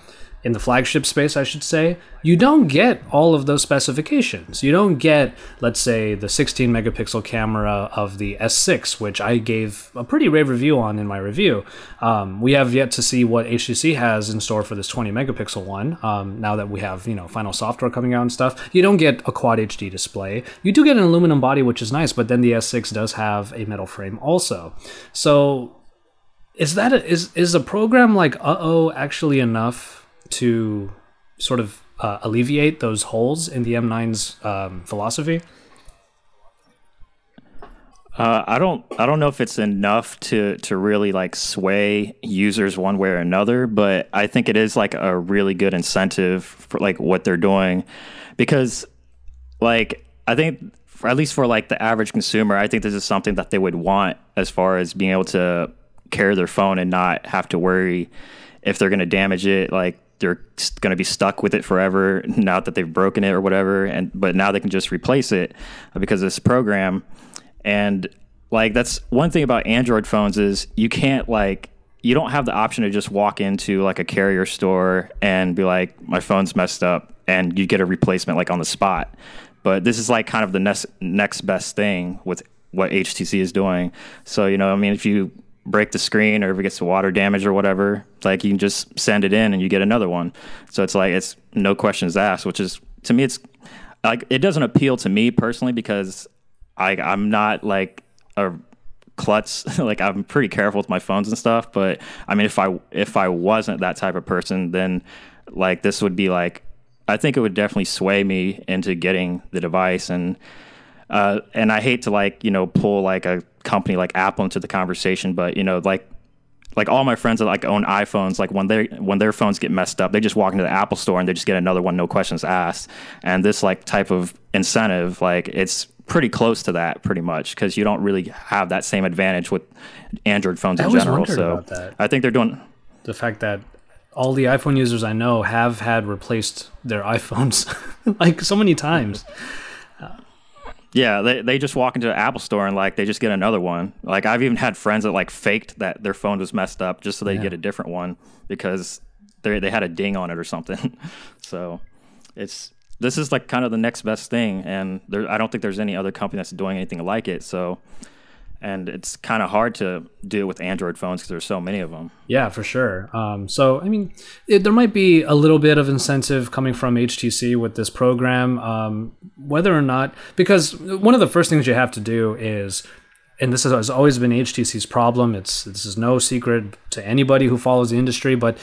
in the flagship space, I should say, you don't get all of those specifications. You don't get, let's say, the 16 megapixel camera of the S6, which I gave a pretty rave review on in my review. Um, we have yet to see what HTC has in store for this 20 megapixel one. Um, now that we have, you know, final software coming out and stuff, you don't get a quad HD display. You do get an aluminum body, which is nice, but then the S6 does have a metal frame also. So is that a, is is a program like uh oh actually enough to sort of uh, alleviate those holes in the M9's um, philosophy? Uh, I don't I don't know if it's enough to to really like sway users one way or another, but I think it is like a really good incentive for like what they're doing because like I think for, at least for like the average consumer, I think this is something that they would want as far as being able to carry their phone and not have to worry if they're going to damage it like they're going to be stuck with it forever now that they've broken it or whatever and but now they can just replace it because of this program and like that's one thing about Android phones is you can't like you don't have the option to just walk into like a carrier store and be like my phone's messed up and you get a replacement like on the spot. But this is like kind of the next next best thing with what HTC is doing. So, you know, I mean if you break the screen or if it gets water damage or whatever, like you can just send it in and you get another one. So it's like it's no questions asked, which is to me it's like it doesn't appeal to me personally because I I'm not like a klutz like I'm pretty careful with my phones and stuff but I mean if I if I wasn't that type of person then like this would be like I think it would definitely sway me into getting the device and uh, and I hate to like you know pull like a company like Apple into the conversation but you know like like all my friends that like own iPhones, like when they when their phones get messed up, they just walk into the Apple store and they just get another one, no questions asked. And this like type of incentive, like it's pretty close to that, pretty much, because you don't really have that same advantage with Android phones I in general. So about that. I think they're doing. The fact that all the iPhone users I know have had replaced their iPhones like so many times. Yeah, they, they just walk into the Apple store and like they just get another one. Like I've even had friends that like faked that their phone was messed up just so they Yeah. get a different one because they they had a ding on it or something. so it's this is like kind of the next best thing, and there I don't think there's any other company that's doing anything like it. So and it's kind of hard to do it with Android phones because there's so many of them. Yeah, for sure. Um, so, I mean, it, there might be a little bit of incentive coming from HTC with this program, um, whether or not, because one of the first things you have to do is, and this has always been HTC's problem. It's this is no secret to anybody who follows the industry, but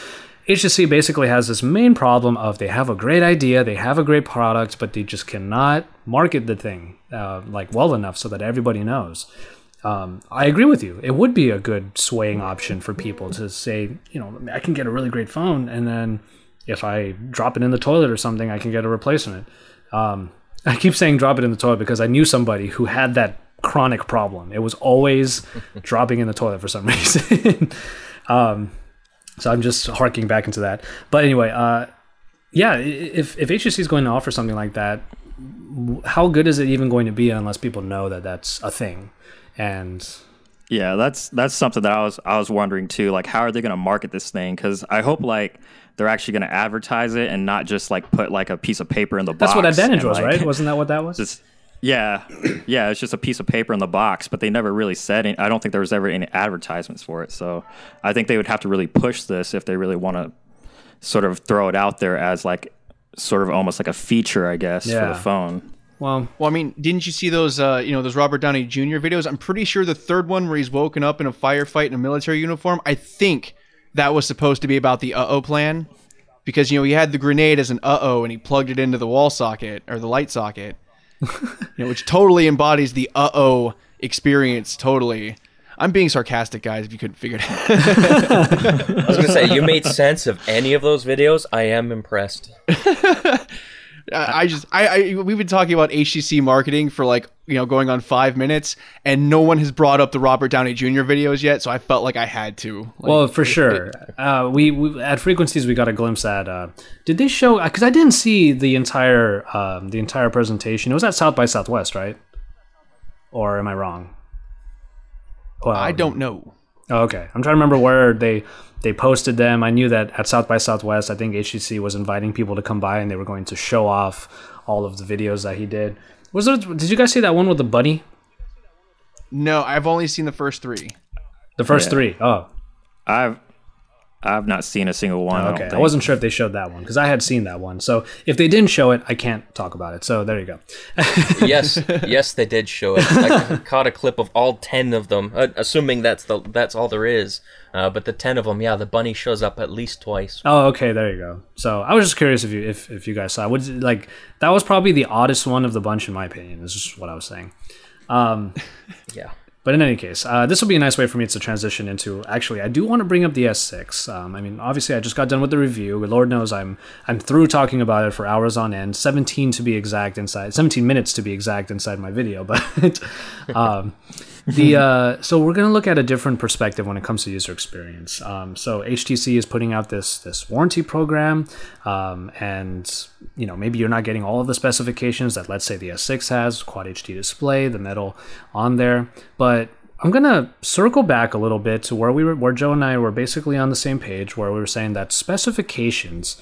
HTC basically has this main problem of they have a great idea, they have a great product, but they just cannot market the thing uh, like well enough so that everybody knows um, I agree with you. It would be a good swaying option for people to say, you know, I can get a really great phone, and then if I drop it in the toilet or something, I can get a replacement. Um, I keep saying drop it in the toilet because I knew somebody who had that chronic problem. It was always dropping in the toilet for some reason. um, so I'm just harking back into that. But anyway, uh, yeah, if if HTC is going to offer something like that, how good is it even going to be unless people know that that's a thing? And Yeah, that's that's something that I was I was wondering too. Like, how are they going to market this thing? Because I hope like they're actually going to advertise it and not just like put like a piece of paper in the that's box. That's what Advantage and, was, like, right? Wasn't that what that was? Just yeah, yeah. It's just a piece of paper in the box, but they never really said. Any, I don't think there was ever any advertisements for it. So I think they would have to really push this if they really want to sort of throw it out there as like sort of almost like a feature, I guess, for the phone. Well, Well, I mean, didn't you see those, uh, you know, those Robert Downey Jr. videos? I'm pretty sure the third one where he's woken up in a firefight in a military uniform. I think that was supposed to be about the uh-oh plan, because you know he had the grenade as an uh-oh and he plugged it into the wall socket or the light socket, you know, which totally embodies the uh-oh experience. Totally. I'm being sarcastic, guys. If you couldn't figure it out. I was gonna say you made sense of any of those videos. I am impressed. I just, I, I, we've been talking about HTC marketing for like, you know, going on five minutes, and no one has brought up the Robert Downey Jr. videos yet. So I felt like I had to. Like, well, for sure. Uh, we, we at frequencies we got a glimpse at. Uh, did they show? Because I didn't see the entire um, the entire presentation. It was at South by Southwest, right? Or am I wrong? Well, I don't know. Oh, okay, I'm trying to remember where they they posted them. I knew that at South by Southwest, I think HTC was inviting people to come by and they were going to show off all of the videos that he did. Was there? Did you guys see that one with the bunny? No, I've only seen the first three. The first Yeah. three. Oh, I've I've not seen a single one. I don't Okay, I, think. wasn't sure if they showed that one because I had seen that one. So if they didn't show it, I can't talk about it. So there you go. yes, yes, they did show it. I caught a clip of all ten of them, uh, assuming that's the that's all there is. Uh, but the ten of them, yeah, the bunny shows up at least twice. Oh, okay, there you go. So I was just curious if you if, if you guys saw. Would like that was probably the oddest one of the bunch in my opinion. Is just what I was saying. Um, Yeah. But in any case, uh, this will be a nice way for me to transition into. Actually, I do want to bring up the S6. Um, I mean, obviously, I just got done with the review. Lord knows I'm I'm through talking about it for hours on end. 17 to be exact inside 17 minutes to be exact inside my video. But um, the uh, so we're gonna look at a different perspective when it comes to user experience. Um, so HTC is putting out this this warranty program, um, and you know maybe you're not getting all of the specifications that let's say the S6 has, Quad HD display, the metal on there, but I'm gonna circle back a little bit to where we were, where Joe and I were basically on the same page, where we were saying that specifications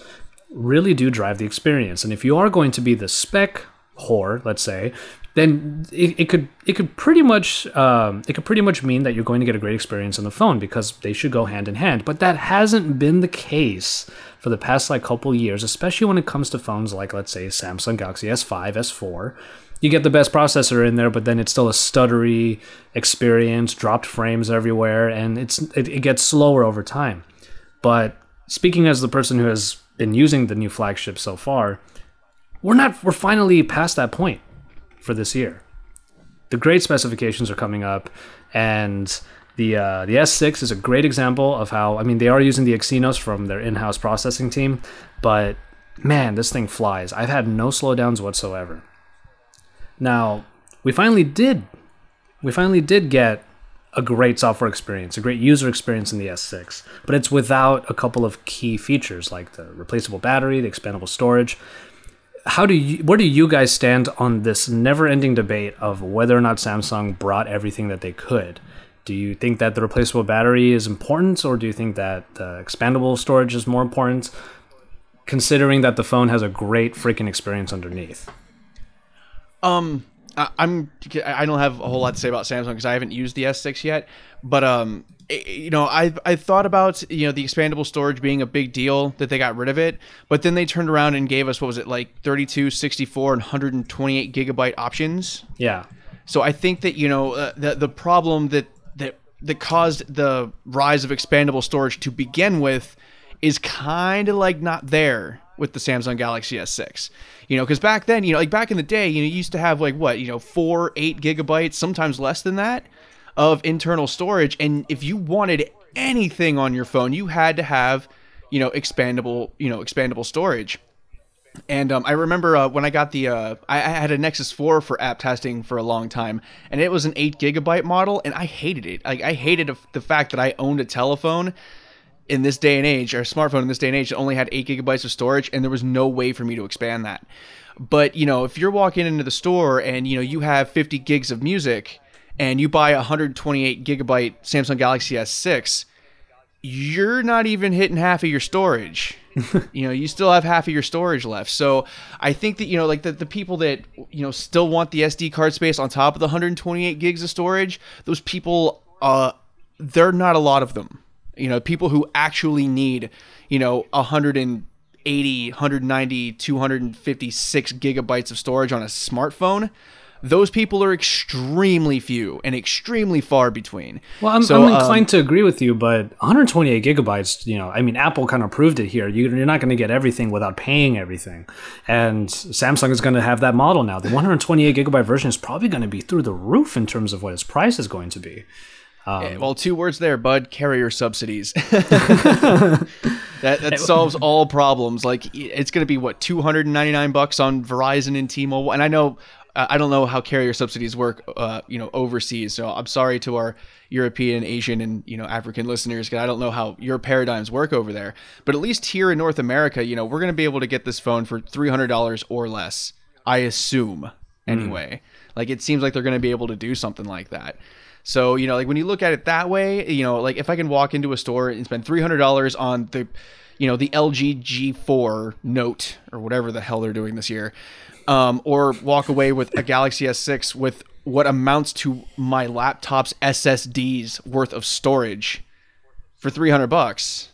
really do drive the experience, and if you are going to be the spec whore, let's say, then it, it could it could pretty much um, it could pretty much mean that you're going to get a great experience on the phone because they should go hand in hand. But that hasn't been the case for the past like couple years, especially when it comes to phones like let's say Samsung Galaxy S5, S4. You get the best processor in there, but then it's still a stuttery experience, dropped frames everywhere, and it's it, it gets slower over time. But speaking as the person who has been using the new flagship so far, we're not we're finally past that point for this year. The great specifications are coming up, and the uh, the S6 is a great example of how I mean they are using the Exynos from their in-house processing team, but man, this thing flies. I've had no slowdowns whatsoever. Now we finally did, we finally did get a great software experience, a great user experience in the S6, but it's without a couple of key features like the replaceable battery, the expandable storage, how do you where do you guys stand on this never-ending debate of whether or not Samsung brought everything that they could? Do you think that the replaceable battery is important, or do you think that the expandable storage is more important? Considering that the phone has a great freaking experience underneath. Um, I, I'm I don't have a whole lot to say about Samsung because I haven't used the S6 yet. But um, you know, I I thought about you know the expandable storage being a big deal that they got rid of it, but then they turned around and gave us what was it like 32, 64, and 128 gigabyte options. Yeah, So I think that you know uh, the the problem that that that caused the rise of expandable storage to begin with is kind of like not there with the Samsung Galaxy S6. You know, because back then, you know, like back in the day, you know, you used to have like what, you know, four, eight gigabytes, sometimes less than that, of internal storage, and if you wanted anything on your phone, you had to have, you know, expandable, you know, expandable storage. And um, I remember uh, when I got the, uh, I, I had a Nexus 4 for app testing for a long time, and it was an 8 gigabyte model, and I hated it. Like, I hated the fact that I owned a telephone in this day and age, or a smartphone in this day and age, that only had 8 gigabytes of storage, and there was no way for me to expand that. But, you know, if you're walking into the store and, you know, you have 50 gigs of music, and you buy a 128 gigabyte Samsung Galaxy S6, you're not even hitting half of your storage. you know, you still have half of your storage left. So I think that, you know, like the, the people that, you know, still want the SD card space on top of the 128 gigs of storage, those people, uh, they're not a lot of them. You know, people who actually need, you know, 180, 190, 256 gigabytes of storage on a smartphone. Those people are extremely few and extremely far between. Well, I'm, So, I'm um, inclined to agree with you, but 128 gigabytes, you know, I mean, Apple kind of proved it here. You, you're not going to get everything without paying everything. And Samsung is going to have that model now. The 128 gigabyte version is probably going to be through the roof in terms of what its price is going to be. Yeah, well, two words there, bud. Carrier subsidies. that that solves all problems. Like it's going to be what two hundred and ninety nine bucks on Verizon and T-Mobile. And I know I don't know how carrier subsidies work, uh, you know, overseas. So I'm sorry to our European, Asian, and you know African listeners because I don't know how your paradigms work over there. But at least here in North America, you know, we're going to be able to get this phone for three hundred dollars or less. I assume anyway. Like it seems like they're going to be able to do something like that. So, you know, like when you look at it that way, you know, like if I can walk into a store and spend $300 on the, you know, the LG G4 Note or whatever the hell they're doing this year, um, or walk away with a Galaxy S6 with what amounts to my laptop's SSD's worth of storage for 300 bucks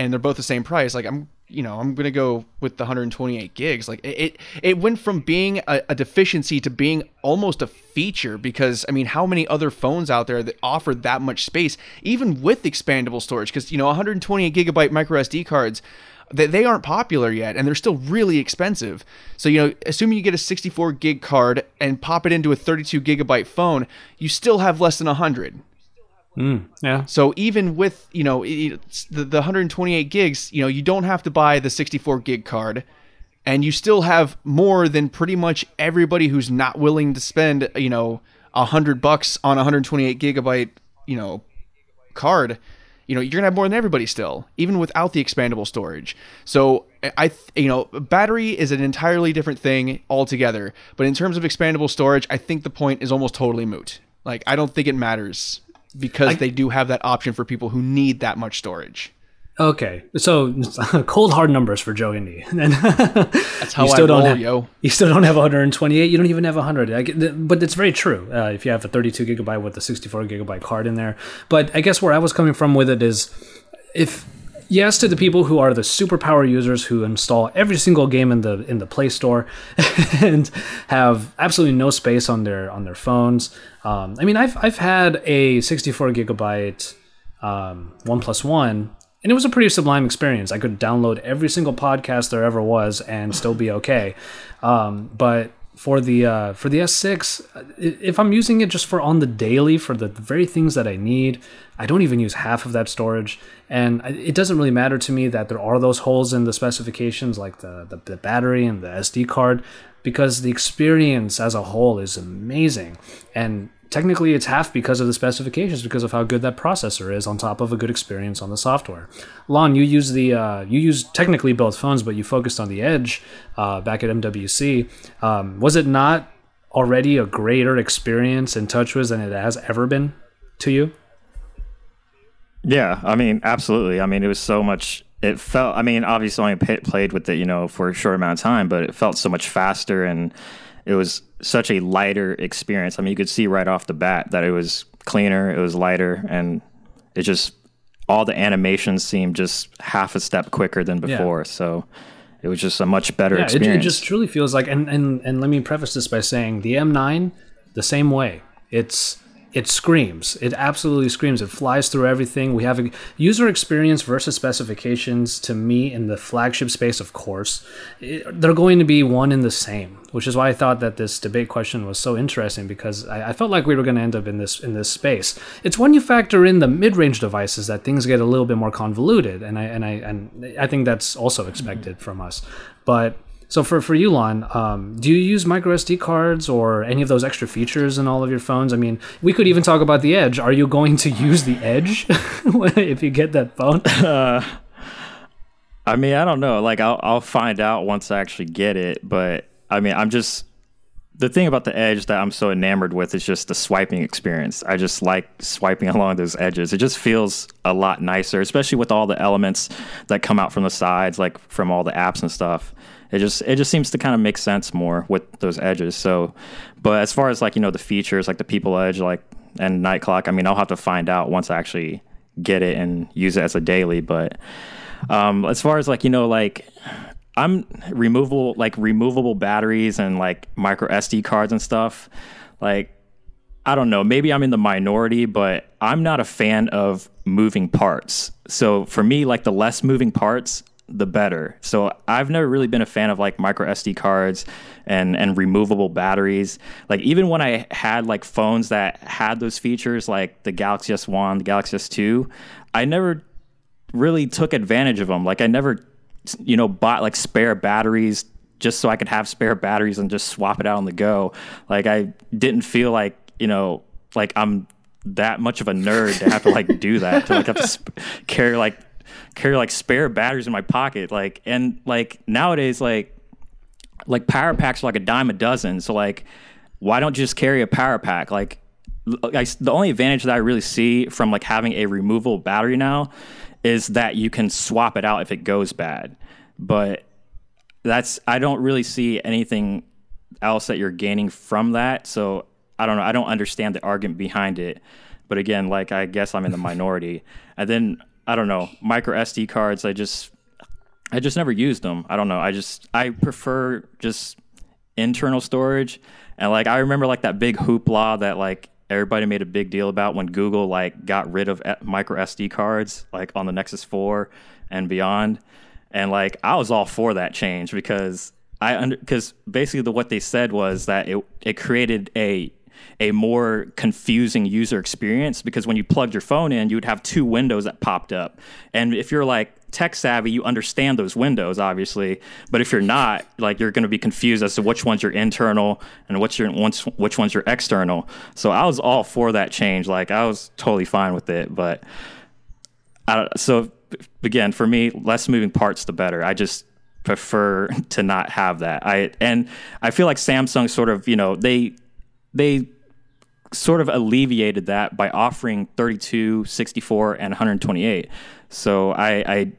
and they're both the same price, like I'm you know I'm gonna go with the 128 gigs. Like it it, went from being a, a deficiency to being almost a feature because I mean how many other phones out there that offer that much space even with expandable storage? Because you know 128 gigabyte micro SD cards they, they aren't popular yet and they're still really expensive. So, you know, assuming you get a 64 gig card and pop it into a 32 gigabyte phone, you still have less than 100. Mm, yeah. So even with, you know, the, the 128 gigs, you know, you don't have to buy the 64 gig card and you still have more than pretty much everybody who's not willing to spend, you know, a hundred bucks on a 128 gigabyte, you know, card you know, you're gonna have more than everybody still, even without the expandable storage. So I, you know, battery is an entirely different thing altogether. But in terms of expandable storage, I think the point is almost totally moot. Like I don't think it matters because I, they do have that option for people who need that much storage. Okay, so cold hard numbers for Joe Hindy. That's how you still I don't have, yo. You still don't have 128. You don't even have 100. but it's very true. Uh, if you have a 32 gigabyte with a 64 gigabyte card in there. But I guess where I was coming from with it is, if yes to the people who are the superpower users who install every single game in the in the Play Store and have absolutely no space on their on their phones. Um, I mean, I've I've had a 64 gigabyte um, OnePlus One and it was a pretty sublime experience. I could download every single podcast there ever was and still be okay. Um, but for the uh, for the S6, if I'm using it just for on the daily for the very things that I need, I don't even use half of that storage, and it doesn't really matter to me that there are those holes in the specifications, like the, the, the battery and the SD card, because the experience as a whole is amazing, and technically it's half because of the specifications because of how good that processor is on top of a good experience on the software. Lanh you use the uh, you use technically both phones but you focused on the edge uh, back at mwc um, was it not already a greater experience in touchwiz than it has ever been to you? Yeah i mean absolutely. I mean it was so much it felt i mean obviously I only played with it you know for a short amount of time but it felt so much faster and it was such a lighter experience. I mean, you could see right off the bat that it was cleaner, it was lighter, and it just all the animations seemed just half a step quicker than before. Yeah. So it was just a much better yeah, experience. It, it just truly feels like, and, and and let me preface this by saying the M9, the same way. It's it screams. It absolutely screams. It flies through everything. We have a user experience versus specifications. To me, in the flagship space, of course, it, they're going to be one and the same. Which is why I thought that this debate question was so interesting because I, I felt like we were going to end up in this in this space. It's when you factor in the mid-range devices that things get a little bit more convoluted, and I and I and I think that's also expected mm-hmm. from us. But so for for you, Lanh, um, do you use micro SD cards or any of those extra features in all of your phones? I mean, we could even talk about the Edge. Are you going to use the Edge if you get that phone? Uh, I mean, I don't know. Like, I'll I'll find out once I actually get it. But I mean, I'm just the thing about the edge that I'm so enamored with is just the swiping experience. I just like swiping along those edges. It just feels a lot nicer, especially with all the elements that come out from the sides, like from all the apps and stuff it just it just seems to kind of make sense more with those edges. So, but as far as like you know the features like the people edge like and night clock, I mean I'll have to find out once I actually get it and use it as a daily. But um, as far as like you know like I'm removable like removable batteries and like micro SD cards and stuff like. I don't know, maybe I'm in the minority, but I'm not a fan of moving parts. So for me, like the less moving parts, the better. So I've never really been a fan of like micro SD cards and and removable batteries. Like even when I had like phones that had those features like the Galaxy S1, the Galaxy S2, I never really took advantage of them. Like I never you know bought like spare batteries just so I could have spare batteries and just swap it out on the go. Like I didn't feel like, you know, like I'm that much of a nerd to have to like do that to like have to sp- carry like carry like spare batteries in my pocket. Like and like nowadays, like like power packs are like a dime a dozen. So like, why don't you just carry a power pack? Like, I, the only advantage that I really see from like having a removable battery now is that you can swap it out if it goes bad. But that's I don't really see anything else that you're gaining from that. So I don't know. I don't understand the argument behind it. But again, like I guess I'm in the minority. And then I don't know micro SD cards. I just I just never used them. I don't know. I just I prefer just internal storage. And like I remember like that big hoopla that like everybody made a big deal about when Google like got rid of micro SD cards like on the Nexus 4 and beyond. And like I was all for that change because I under because basically the what they said was that it it created a a more confusing user experience because when you plugged your phone in, you would have two windows that popped up. And if you're like tech savvy, you understand those windows, obviously. But if you're not, like you're going to be confused as to which one's your internal and which your which one's your external. So I was all for that change. Like I was totally fine with it. But I, so again, for me, less moving parts, the better. I just prefer to not have that. I and I feel like Samsung sort of, you know, they they sort of alleviated that by offering 32, 64, and 128. So I, I,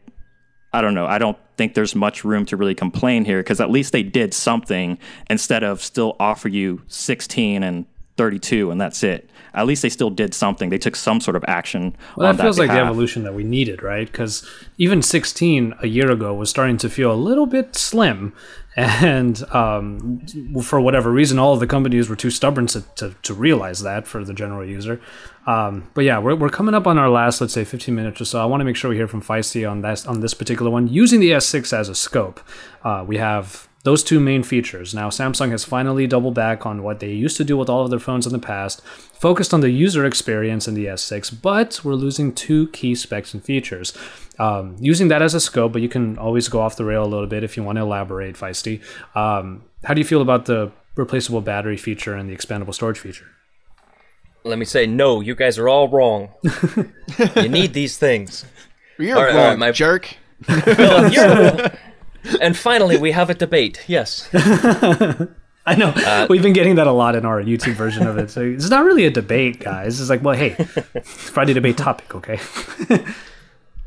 I don't know. I don't think there's much room to really complain here because at least they did something instead of still offer you 16 and 32 and that's it. At least they still did something. They took some sort of action. Well, that feels that like the evolution that we needed, right? Because even 16 a year ago was starting to feel a little bit slim and um, for whatever reason, all of the companies were too stubborn to, to, to realize that for the general user. Um, but yeah, we're, we're coming up on our last, let's say, 15 minutes or so. I want to make sure we hear from Feisty on this on this particular one. Using the S6 as a scope, uh, we have those two main features. Now, Samsung has finally doubled back on what they used to do with all of their phones in the past, focused on the user experience in the S6, but we're losing two key specs and features. Um, using that as a scope, but you can always go off the rail a little bit if you want to elaborate, Feisty. Um, how do you feel about the replaceable battery feature and the expandable storage feature? Let me say, no, you guys are all wrong. you need these things. You're all right, wrong, all right, my jerk. Philip, and finally, we have a debate. Yes. I know uh, we've been getting that a lot in our YouTube version of it. So it's not really a debate, guys. It's like, well, hey, it's Friday debate topic, okay?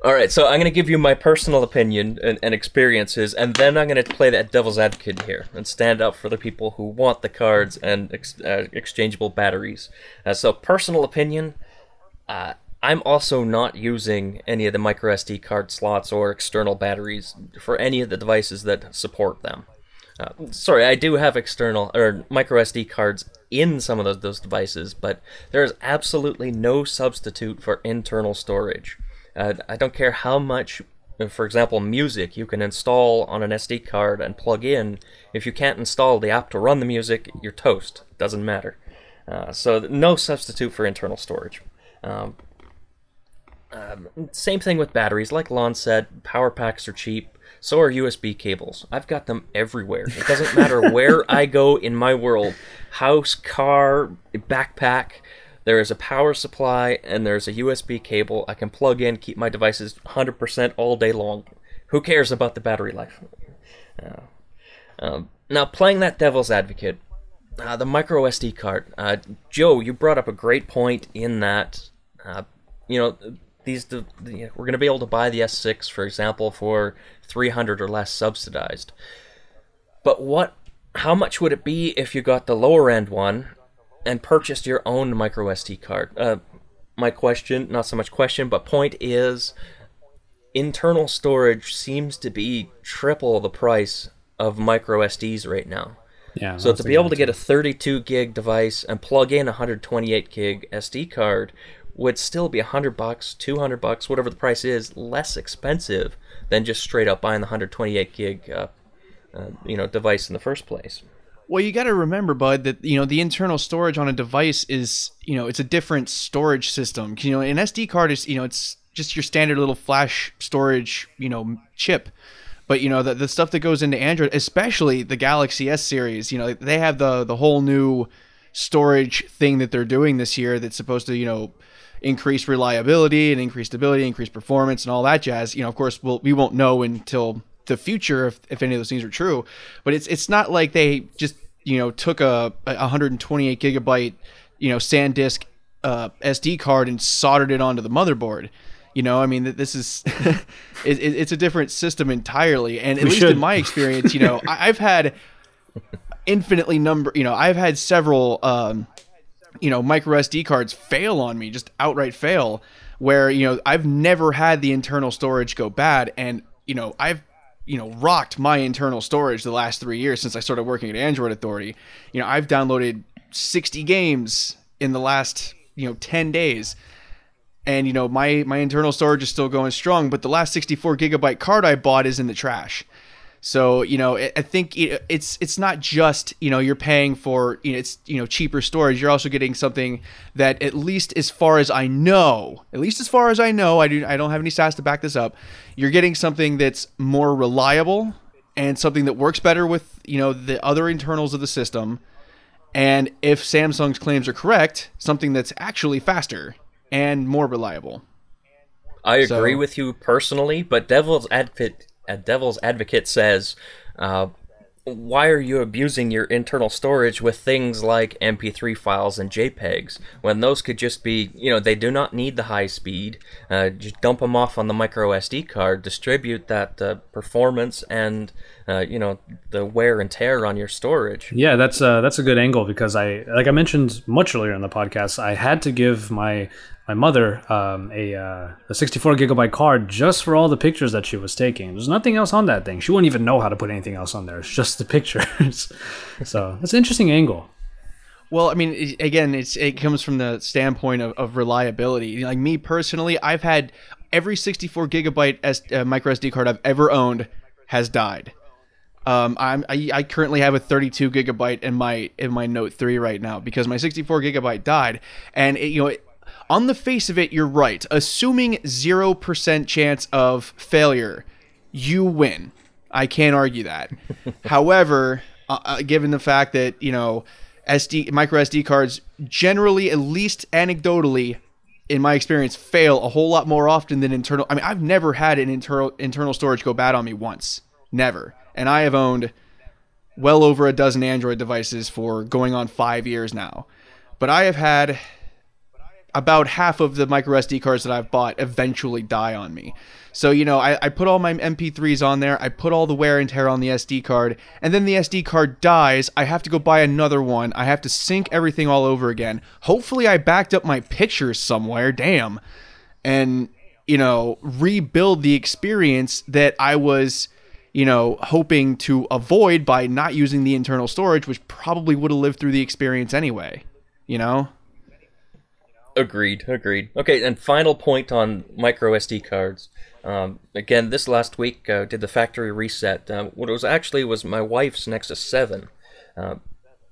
All right, so I'm going to give you my personal opinion and, and experiences, and then I'm going to play that devil's advocate here and stand up for the people who want the cards and ex- uh, exchangeable batteries. Uh, so, personal opinion, uh, I'm also not using any of the micro SD card slots or external batteries for any of the devices that support them. Uh, sorry, I do have external or micro SD cards in some of those, those devices, but there is absolutely no substitute for internal storage. Uh, I don't care how much, for example, music you can install on an SD card and plug in. If you can't install the app to run the music, you're toast. Doesn't matter. Uh, so no substitute for internal storage. Um, um, same thing with batteries. Like Lanh said, power packs are cheap. So are USB cables. I've got them everywhere. It doesn't matter where I go in my world house, car, backpack. There is a power supply and there's a USB cable. I can plug in, keep my devices 100% all day long. Who cares about the battery life? Uh, um, now, playing that devil's advocate, uh, the micro SD card. Uh, Joe, you brought up a great point in that, uh, you know, these the, the, we're going to be able to buy the S6, for example, for 300 or less subsidized. But what? How much would it be if you got the lower end one and purchased your own micro SD card? Uh, my question, not so much question, but point is, internal storage seems to be triple the price of micro SDs right now. Yeah. So to be able to get a 32 gig device and plug in a 128 gig SD card would still be 100 bucks, 200 bucks, whatever the price is, less expensive than just straight up buying the 128 gig uh, uh, you know device in the first place. Well, you got to remember, bud, that you know the internal storage on a device is you know it's a different storage system. You know, an SD card is you know it's just your standard little flash storage you know chip. But you know the the stuff that goes into Android, especially the Galaxy S series, you know they have the the whole new storage thing that they're doing this year that's supposed to you know increase reliability and increased stability, increased performance, and all that jazz. You know, of course, we'll, we won't know until the future if, if any of those things are true. But it's it's not like they just you know took a, a 128 gigabyte you know SanDisk uh, SD card and soldered it onto the motherboard. You know, I mean, this is it, it's a different system entirely. And at we least should. in my experience, you know, I, have had infinitely number. You know, I've had several. Um, you know micro SD cards fail on me, just outright fail. where you know I've never had the internal storage go bad, and you know I've you know rocked my internal storage the last three years since I started working at Android Authority. You know I've downloaded 60 games in the last you know 10 days and you know my my internal storage is still going strong but the last 64 gigabyte card i bought is in the trash so you know i think it's it's not just you know you're paying for you know it's you know cheaper storage you're also getting something that at least as far as i know at least as far as i know i do i don't have any stats to back this up you're getting something that's more reliable and something that works better with you know the other internals of the system and if Samsung's claims are correct, something that's actually faster and more reliable. I agree so, with you personally, but Devil's Advocate, uh, Devil's Advocate says, uh, why are you abusing your internal storage with things like MP3 files and JPEGs when those could just be, you know, they do not need the high speed. Uh, just dump them off on the micro SD card, distribute that uh, performance and, uh, you know, the wear and tear on your storage. Yeah, that's uh, that's a good angle because I, like I mentioned much earlier in the podcast, I had to give my my mother um, a, uh, a 64 gigabyte card just for all the pictures that she was taking. There's nothing else on that thing. She wouldn't even know how to put anything else on there. It's just the pictures. so it's an interesting angle. Well, I mean, again, it's it comes from the standpoint of, of reliability. Like me personally, I've had every 64 gigabyte S, uh, micro SD card I've ever owned has died. Um, I'm I, I, currently have a 32 gigabyte in my in my Note 3 right now because my 64 gigabyte died, and it, you know it, on the face of it, you're right. Assuming 0% chance of failure, you win. I can't argue that. However, uh, uh, given the fact that, you know, SD micro SD cards generally at least anecdotally in my experience fail a whole lot more often than internal I mean I've never had an internal internal storage go bad on me once. Never. And I have owned well over a dozen Android devices for going on 5 years now. But I have had about half of the micro SD cards that I've bought eventually die on me. So, you know, I, I, put all my MP3s on there, I put all the wear and tear on the SD card, and then the SD card dies. I have to go buy another one. I have to sync everything all over again. Hopefully, I backed up my pictures somewhere, damn, and, you know, rebuild the experience that I was, you know, hoping to avoid by not using the internal storage, which probably would have lived through the experience anyway, you know? Agreed, agreed. Okay, and final point on micro SD cards. Um, again, this last week uh, did the factory reset. Um, what it was actually was my wife's Nexus Seven. Uh,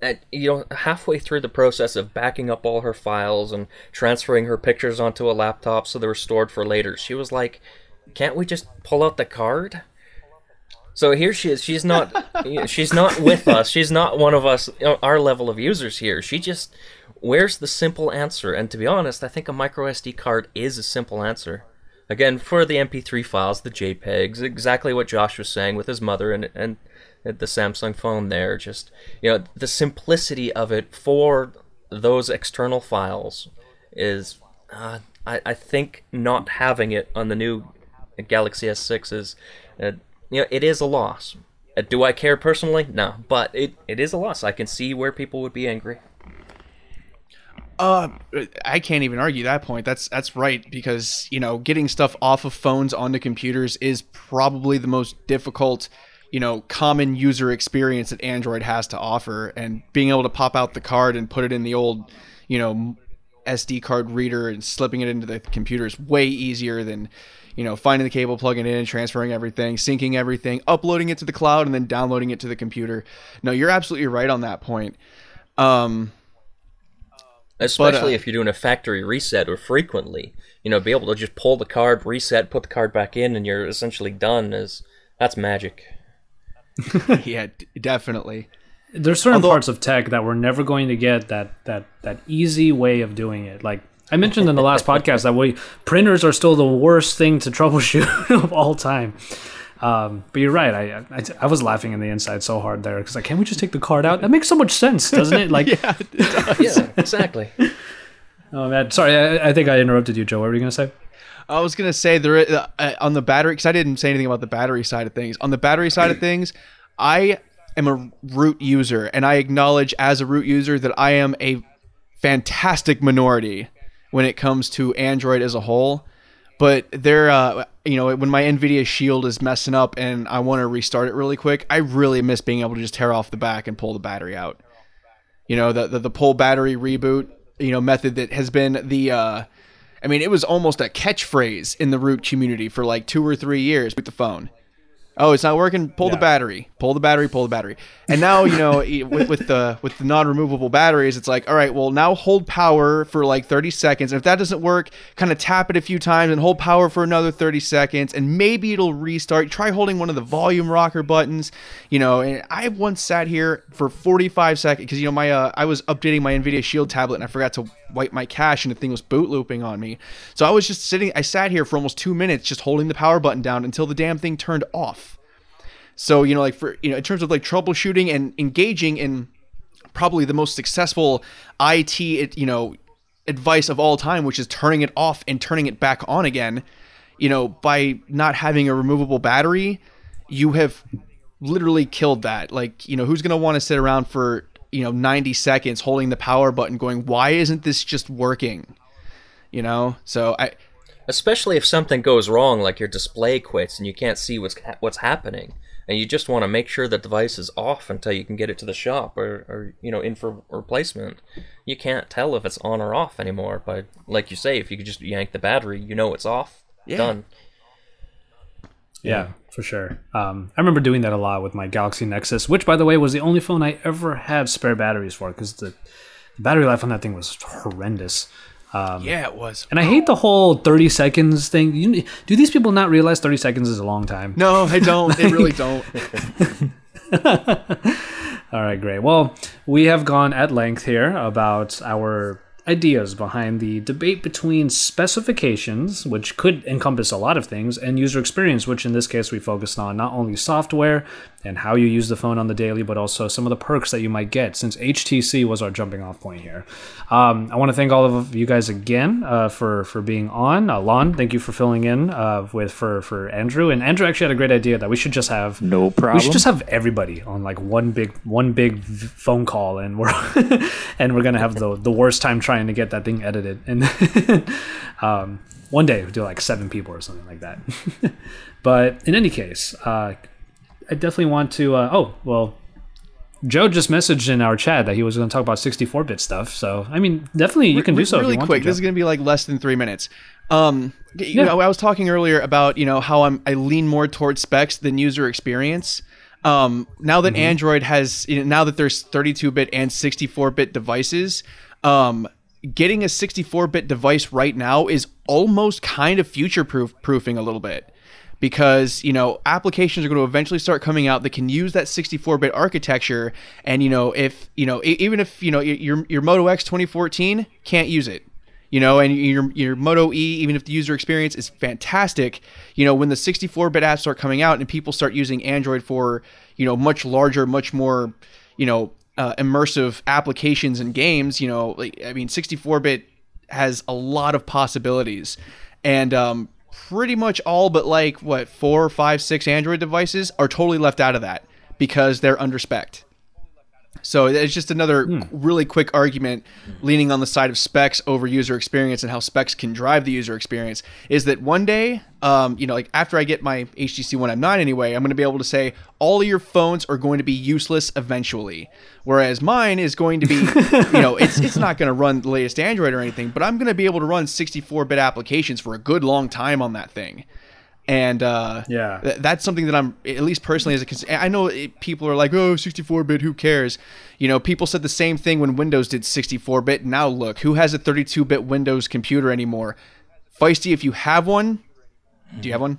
and you know, halfway through the process of backing up all her files and transferring her pictures onto a laptop so they were stored for later, she was like, "Can't we just pull out the card?" So here she is. She's not. she's not with us. She's not one of us. Our level of users here. She just where's the simple answer? And to be honest, I think a micro SD card is a simple answer. Again, for the MP3 files, the JPEGs, exactly what Josh was saying with his mother and and the Samsung phone there. Just you know, the simplicity of it for those external files is, uh, I I think not having it on the new Galaxy S6 is, uh, you know, it is a loss. Uh, do I care personally? No, but it, it is a loss. I can see where people would be angry. Uh, I can't even argue that point. That's that's right because you know getting stuff off of phones onto computers is probably the most difficult, you know, common user experience that Android has to offer. And being able to pop out the card and put it in the old, you know, SD card reader and slipping it into the computer is way easier than, you know, finding the cable, plugging it in, transferring everything, syncing everything, uploading it to the cloud, and then downloading it to the computer. No, you're absolutely right on that point. Um, especially but, uh, if you're doing a factory reset or frequently. You know, be able to just pull the card, reset, put the card back in, and you're essentially done. Is that's magic. yeah, d- definitely. There's certain Although, parts of tech that we're never going to get that that that easy way of doing it. Like I mentioned in the last podcast that we printers are still the worst thing to troubleshoot of all time. Um, but you're right. I, I, I was laughing in the inside so hard there because like, can't we just take the card out? That makes so much sense, doesn't it? Like, yeah, it yeah, exactly. oh man, sorry. I, I think I interrupted you, Joe. What were you gonna say? I was gonna say there uh, uh on the battery because I didn't say anything about the battery side of things. On the battery side of things, I am a root user, and I acknowledge as a root user that I am a fantastic minority when it comes to Android as a whole. But there are uh, you know, when my NVIDIA Shield is messing up and I want to restart it really quick, I really miss being able to just tear off the back and pull the battery out. You know, the the, the pull battery reboot, you know, method that has been the, uh, I mean, it was almost a catchphrase in the root community for like two or three years with the phone. Oh, it's not working. Pull the battery. Pull the battery. Pull the battery. And now you know with, with the with the non-removable batteries, it's like, all right, well now hold power for like 30 seconds. And if that doesn't work, kind of tap it a few times and hold power for another 30 seconds, and maybe it'll restart. Try holding one of the volume rocker buttons. You know, and I once sat here for 45 seconds because you know my uh, I was updating my Nvidia Shield tablet and I forgot to wipe my cache and the thing was boot looping on me. So I was just sitting. I sat here for almost two minutes just holding the power button down until the damn thing turned off. So, you know, like for, you know, in terms of like troubleshooting and engaging in probably the most successful IT, you know, advice of all time, which is turning it off and turning it back on again, you know, by not having a removable battery, you have literally killed that. Like, you know, who's going to want to sit around for, you know, 90 seconds holding the power button going, why isn't this just working? You know? So I, especially if something goes wrong like your display quits and you can't see what's ha- what's happening and you just want to make sure the device is off until you can get it to the shop or, or you know in for replacement you can't tell if it's on or off anymore but like you say if you could just yank the battery you know it's off Yeah. done Yeah, for sure. Um, I remember doing that a lot with my Galaxy Nexus, which, by the way, was the only phone I ever had spare batteries for because the, the battery life on that thing was horrendous. Um, yeah, it was. And I hate the whole 30 seconds thing. You, do these people not realize 30 seconds is a long time? No, they don't. They really don't. All right, great. Well, we have gone at length here about our ideas behind the debate between specifications, which could encompass a lot of things, and user experience, which in this case we focused on not only software and how you use the phone on the daily, but also some of the perks that you might get, since HTC was our jumping off point here. Um, I want to thank all of you guys again uh, for for being on. Uh, Lanh, thank you for filling in uh, with for for Andrew. And Andrew actually had a great idea that we should just have No problem. we should just have everybody on like one big one big phone call, and we're and we're gonna have the the worst time trying to get that thing edited. And um, one day we'll do like seven people or something like that. but in any case, uh, I definitely want to. Uh, oh well, Joe just messaged in our chat that he was going to talk about 64-bit stuff. So I mean, definitely you can do so. if really quick. To, this is going to be like less than three minutes. Um, you Yeah. know, I was talking earlier about you know how I'm I lean more towards specs than user experience. Um, now that Mm-hmm. Android has, you know, now that there's 32-bit and 64-bit devices, um, getting a 64-bit device right now is almost kind of future-proof proofing a little bit because you know applications are going to eventually start coming out that can use that 64-bit architecture. And you know if you know even if you know your your Moto X 2014 can't use it you know and your your Moto E even if the user experience is fantastic you know when the 64-bit apps start coming out and people start using Android for you know much larger much more you know uh, immersive applications and games you know like I mean 64-bit has a lot of possibilities. And um, pretty much all but like what four five six android devices are totally left out of that because they're under spec so it's just another really quick argument leaning on the side of specs over user experience and how specs can drive the user experience is that one day um, you know like after i get my htc one m9 anyway i'm going to be able to say all of your phones are going to be useless eventually whereas mine is going to be you know it's, it's not going to run the latest android or anything but i'm going to be able to run 64-bit applications for a good long time on that thing and uh, Yeah. th- that's something that I'm at least personally as a cons- I know it, people are like, oh, 64-bit, who cares? You know, people said the same thing when Windows did 64-bit. Now look, who has a 32-bit Windows computer anymore? Feisty, if you have one, do you have one?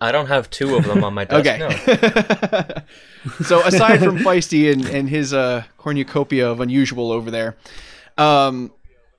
i don't have two of them on my desk Okay. So aside from Feisty and, and his uh, cornucopia of unusual over there, um,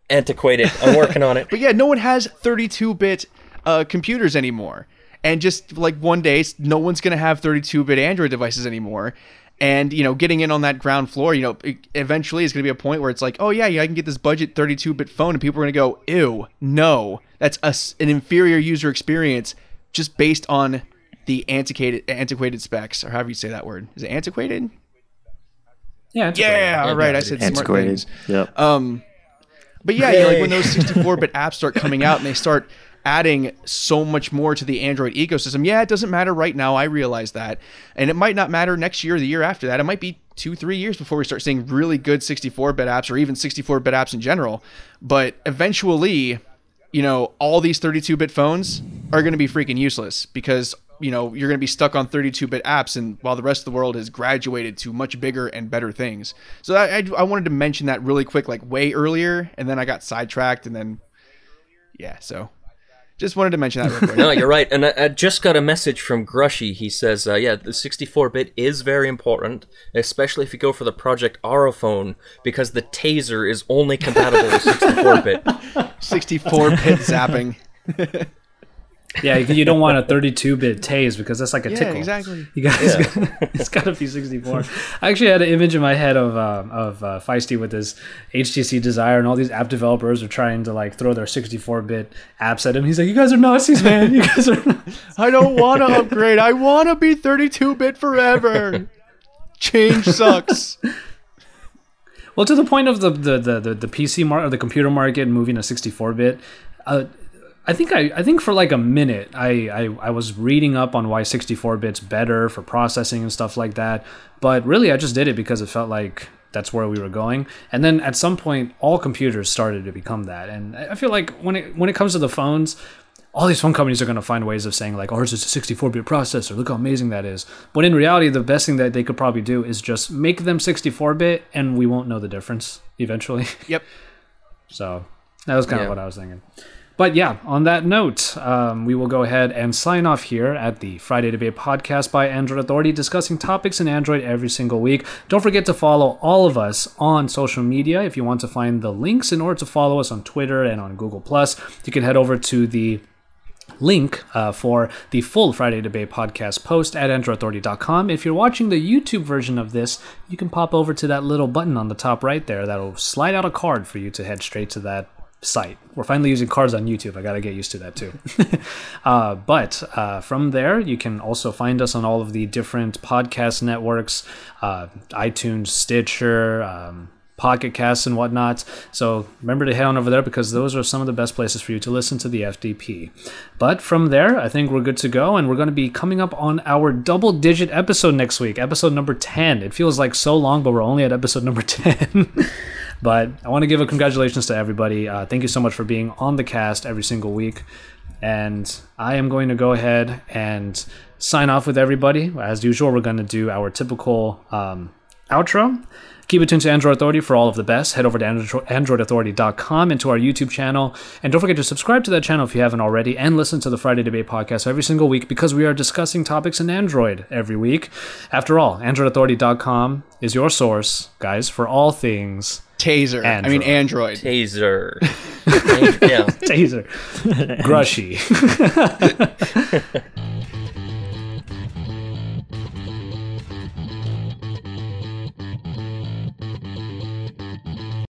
antiquated i'm working on it But yeah, no one has 32-bit uh, computers anymore. And just like one day, no one's going to have 32-bit Android devices anymore. And you know, getting in on that ground floor, you know, eventually it's going to be a point where it's like, oh yeah, yeah, I can get this budget 32-bit phone, and people are going to go, ew, no, that's a s an inferior user experience just based on the antiquated antiquated specs, or however you say that word. Is it antiquated? yeah, antiquated. Yeah, all right, I said smart Antiquated. things. Yep. Um, But yeah, you know, like when those 64-bit apps start coming out and they start adding so much more to the Android ecosystem. Yeah, it doesn't matter right now. I realize that. And it might not matter next year or the year after that. It might be two, three years before we start seeing really good 64 bit apps or even 64 bit apps in general. But eventually, you know, all these 32 bit phones are going to be freaking useless because you know you're going to be stuck on 32-bit apps and while the rest of the world has graduated to much bigger and better things so I, I, I wanted to mention that really quick like way earlier and then i got sidetracked and then yeah so just wanted to mention that real quick. no, you're right. And I, I, just got a message from Grushy. He says, uh, yeah, the 64-bit is very important, especially if you go for the Project Ara phone because the taser is only compatible with 64-bit. 64-bit zapping. Yeah, you don't want a 32-bit tase because that's like a yeah, tickle. exactly. You guys, yeah. it's got to be 64. I actually had an image in my head of uh, of uh, Feisty with his HTC Desire, and all these app developers are trying to like throw their 64-bit apps at him. He's like, "You guys are Nazis, man! You guys are." I don't want to upgrade. I want to be 32-bit forever. Change sucks. Well, to the point of the the the, the, the PC market, the computer market moving to 64-bit. Uh, I think I, I think for like a minute I, I, I was reading up on why 64 bits better for processing and stuff like that, but really I just did it because it felt like that's where we were going. And then at some point all computers started to become that. And I feel like when it when it comes to the phones, all these phone companies are going to find ways of saying like ours is a 64-bit processor. Look how amazing that is. But in reality, the best thing that they could probably do is just make them 64-bit, and we won't know the difference eventually. Yep. so that was kind yeah. of what I was thinking. But yeah, on that note, um, we will go ahead and sign off here at the Friday Debate podcast by Android Authority, discussing topics in Android every single week. Don't forget to follow all of us on social media. If you want to find the links in order to follow us on Twitter and on Google Plus, you can head over to the link uh, for the full Friday Debate podcast post at AndroidAuthority.com. If you're watching the YouTube version of this, you can pop over to that little button on the top right there that'll slide out a card for you to head straight to that site. We're finally using cards on YouTube. I got to get used to that too. uh, but uh, from there, you can also find us on all of the different podcast networks uh, iTunes, Stitcher, um, Pocket Casts, and whatnot. So remember to head on over there because those are some of the best places for you to listen to the FDP. But from there, I think we're good to go, and we're going to be coming up on our double digit episode next week, episode number 10. It feels like so long, but we're only at episode number 10. But I want to give a congratulations to everybody. Uh, thank you so much for being on the cast every single week. And I am going to go ahead and sign off with everybody. As usual, we're going to do our typical um, outro. Keep it tuned to Android Authority for all of the best. Head over to AndroidAuthority.com and to our YouTube channel. And don't forget to subscribe to that channel if you haven't already and listen to the Friday Debate podcast every single week because we are discussing topics in Android every week. After all, AndroidAuthority.com is your source, guys, for all things Taser. Android. I mean Android. Taser. yeah. Taser. Grushy.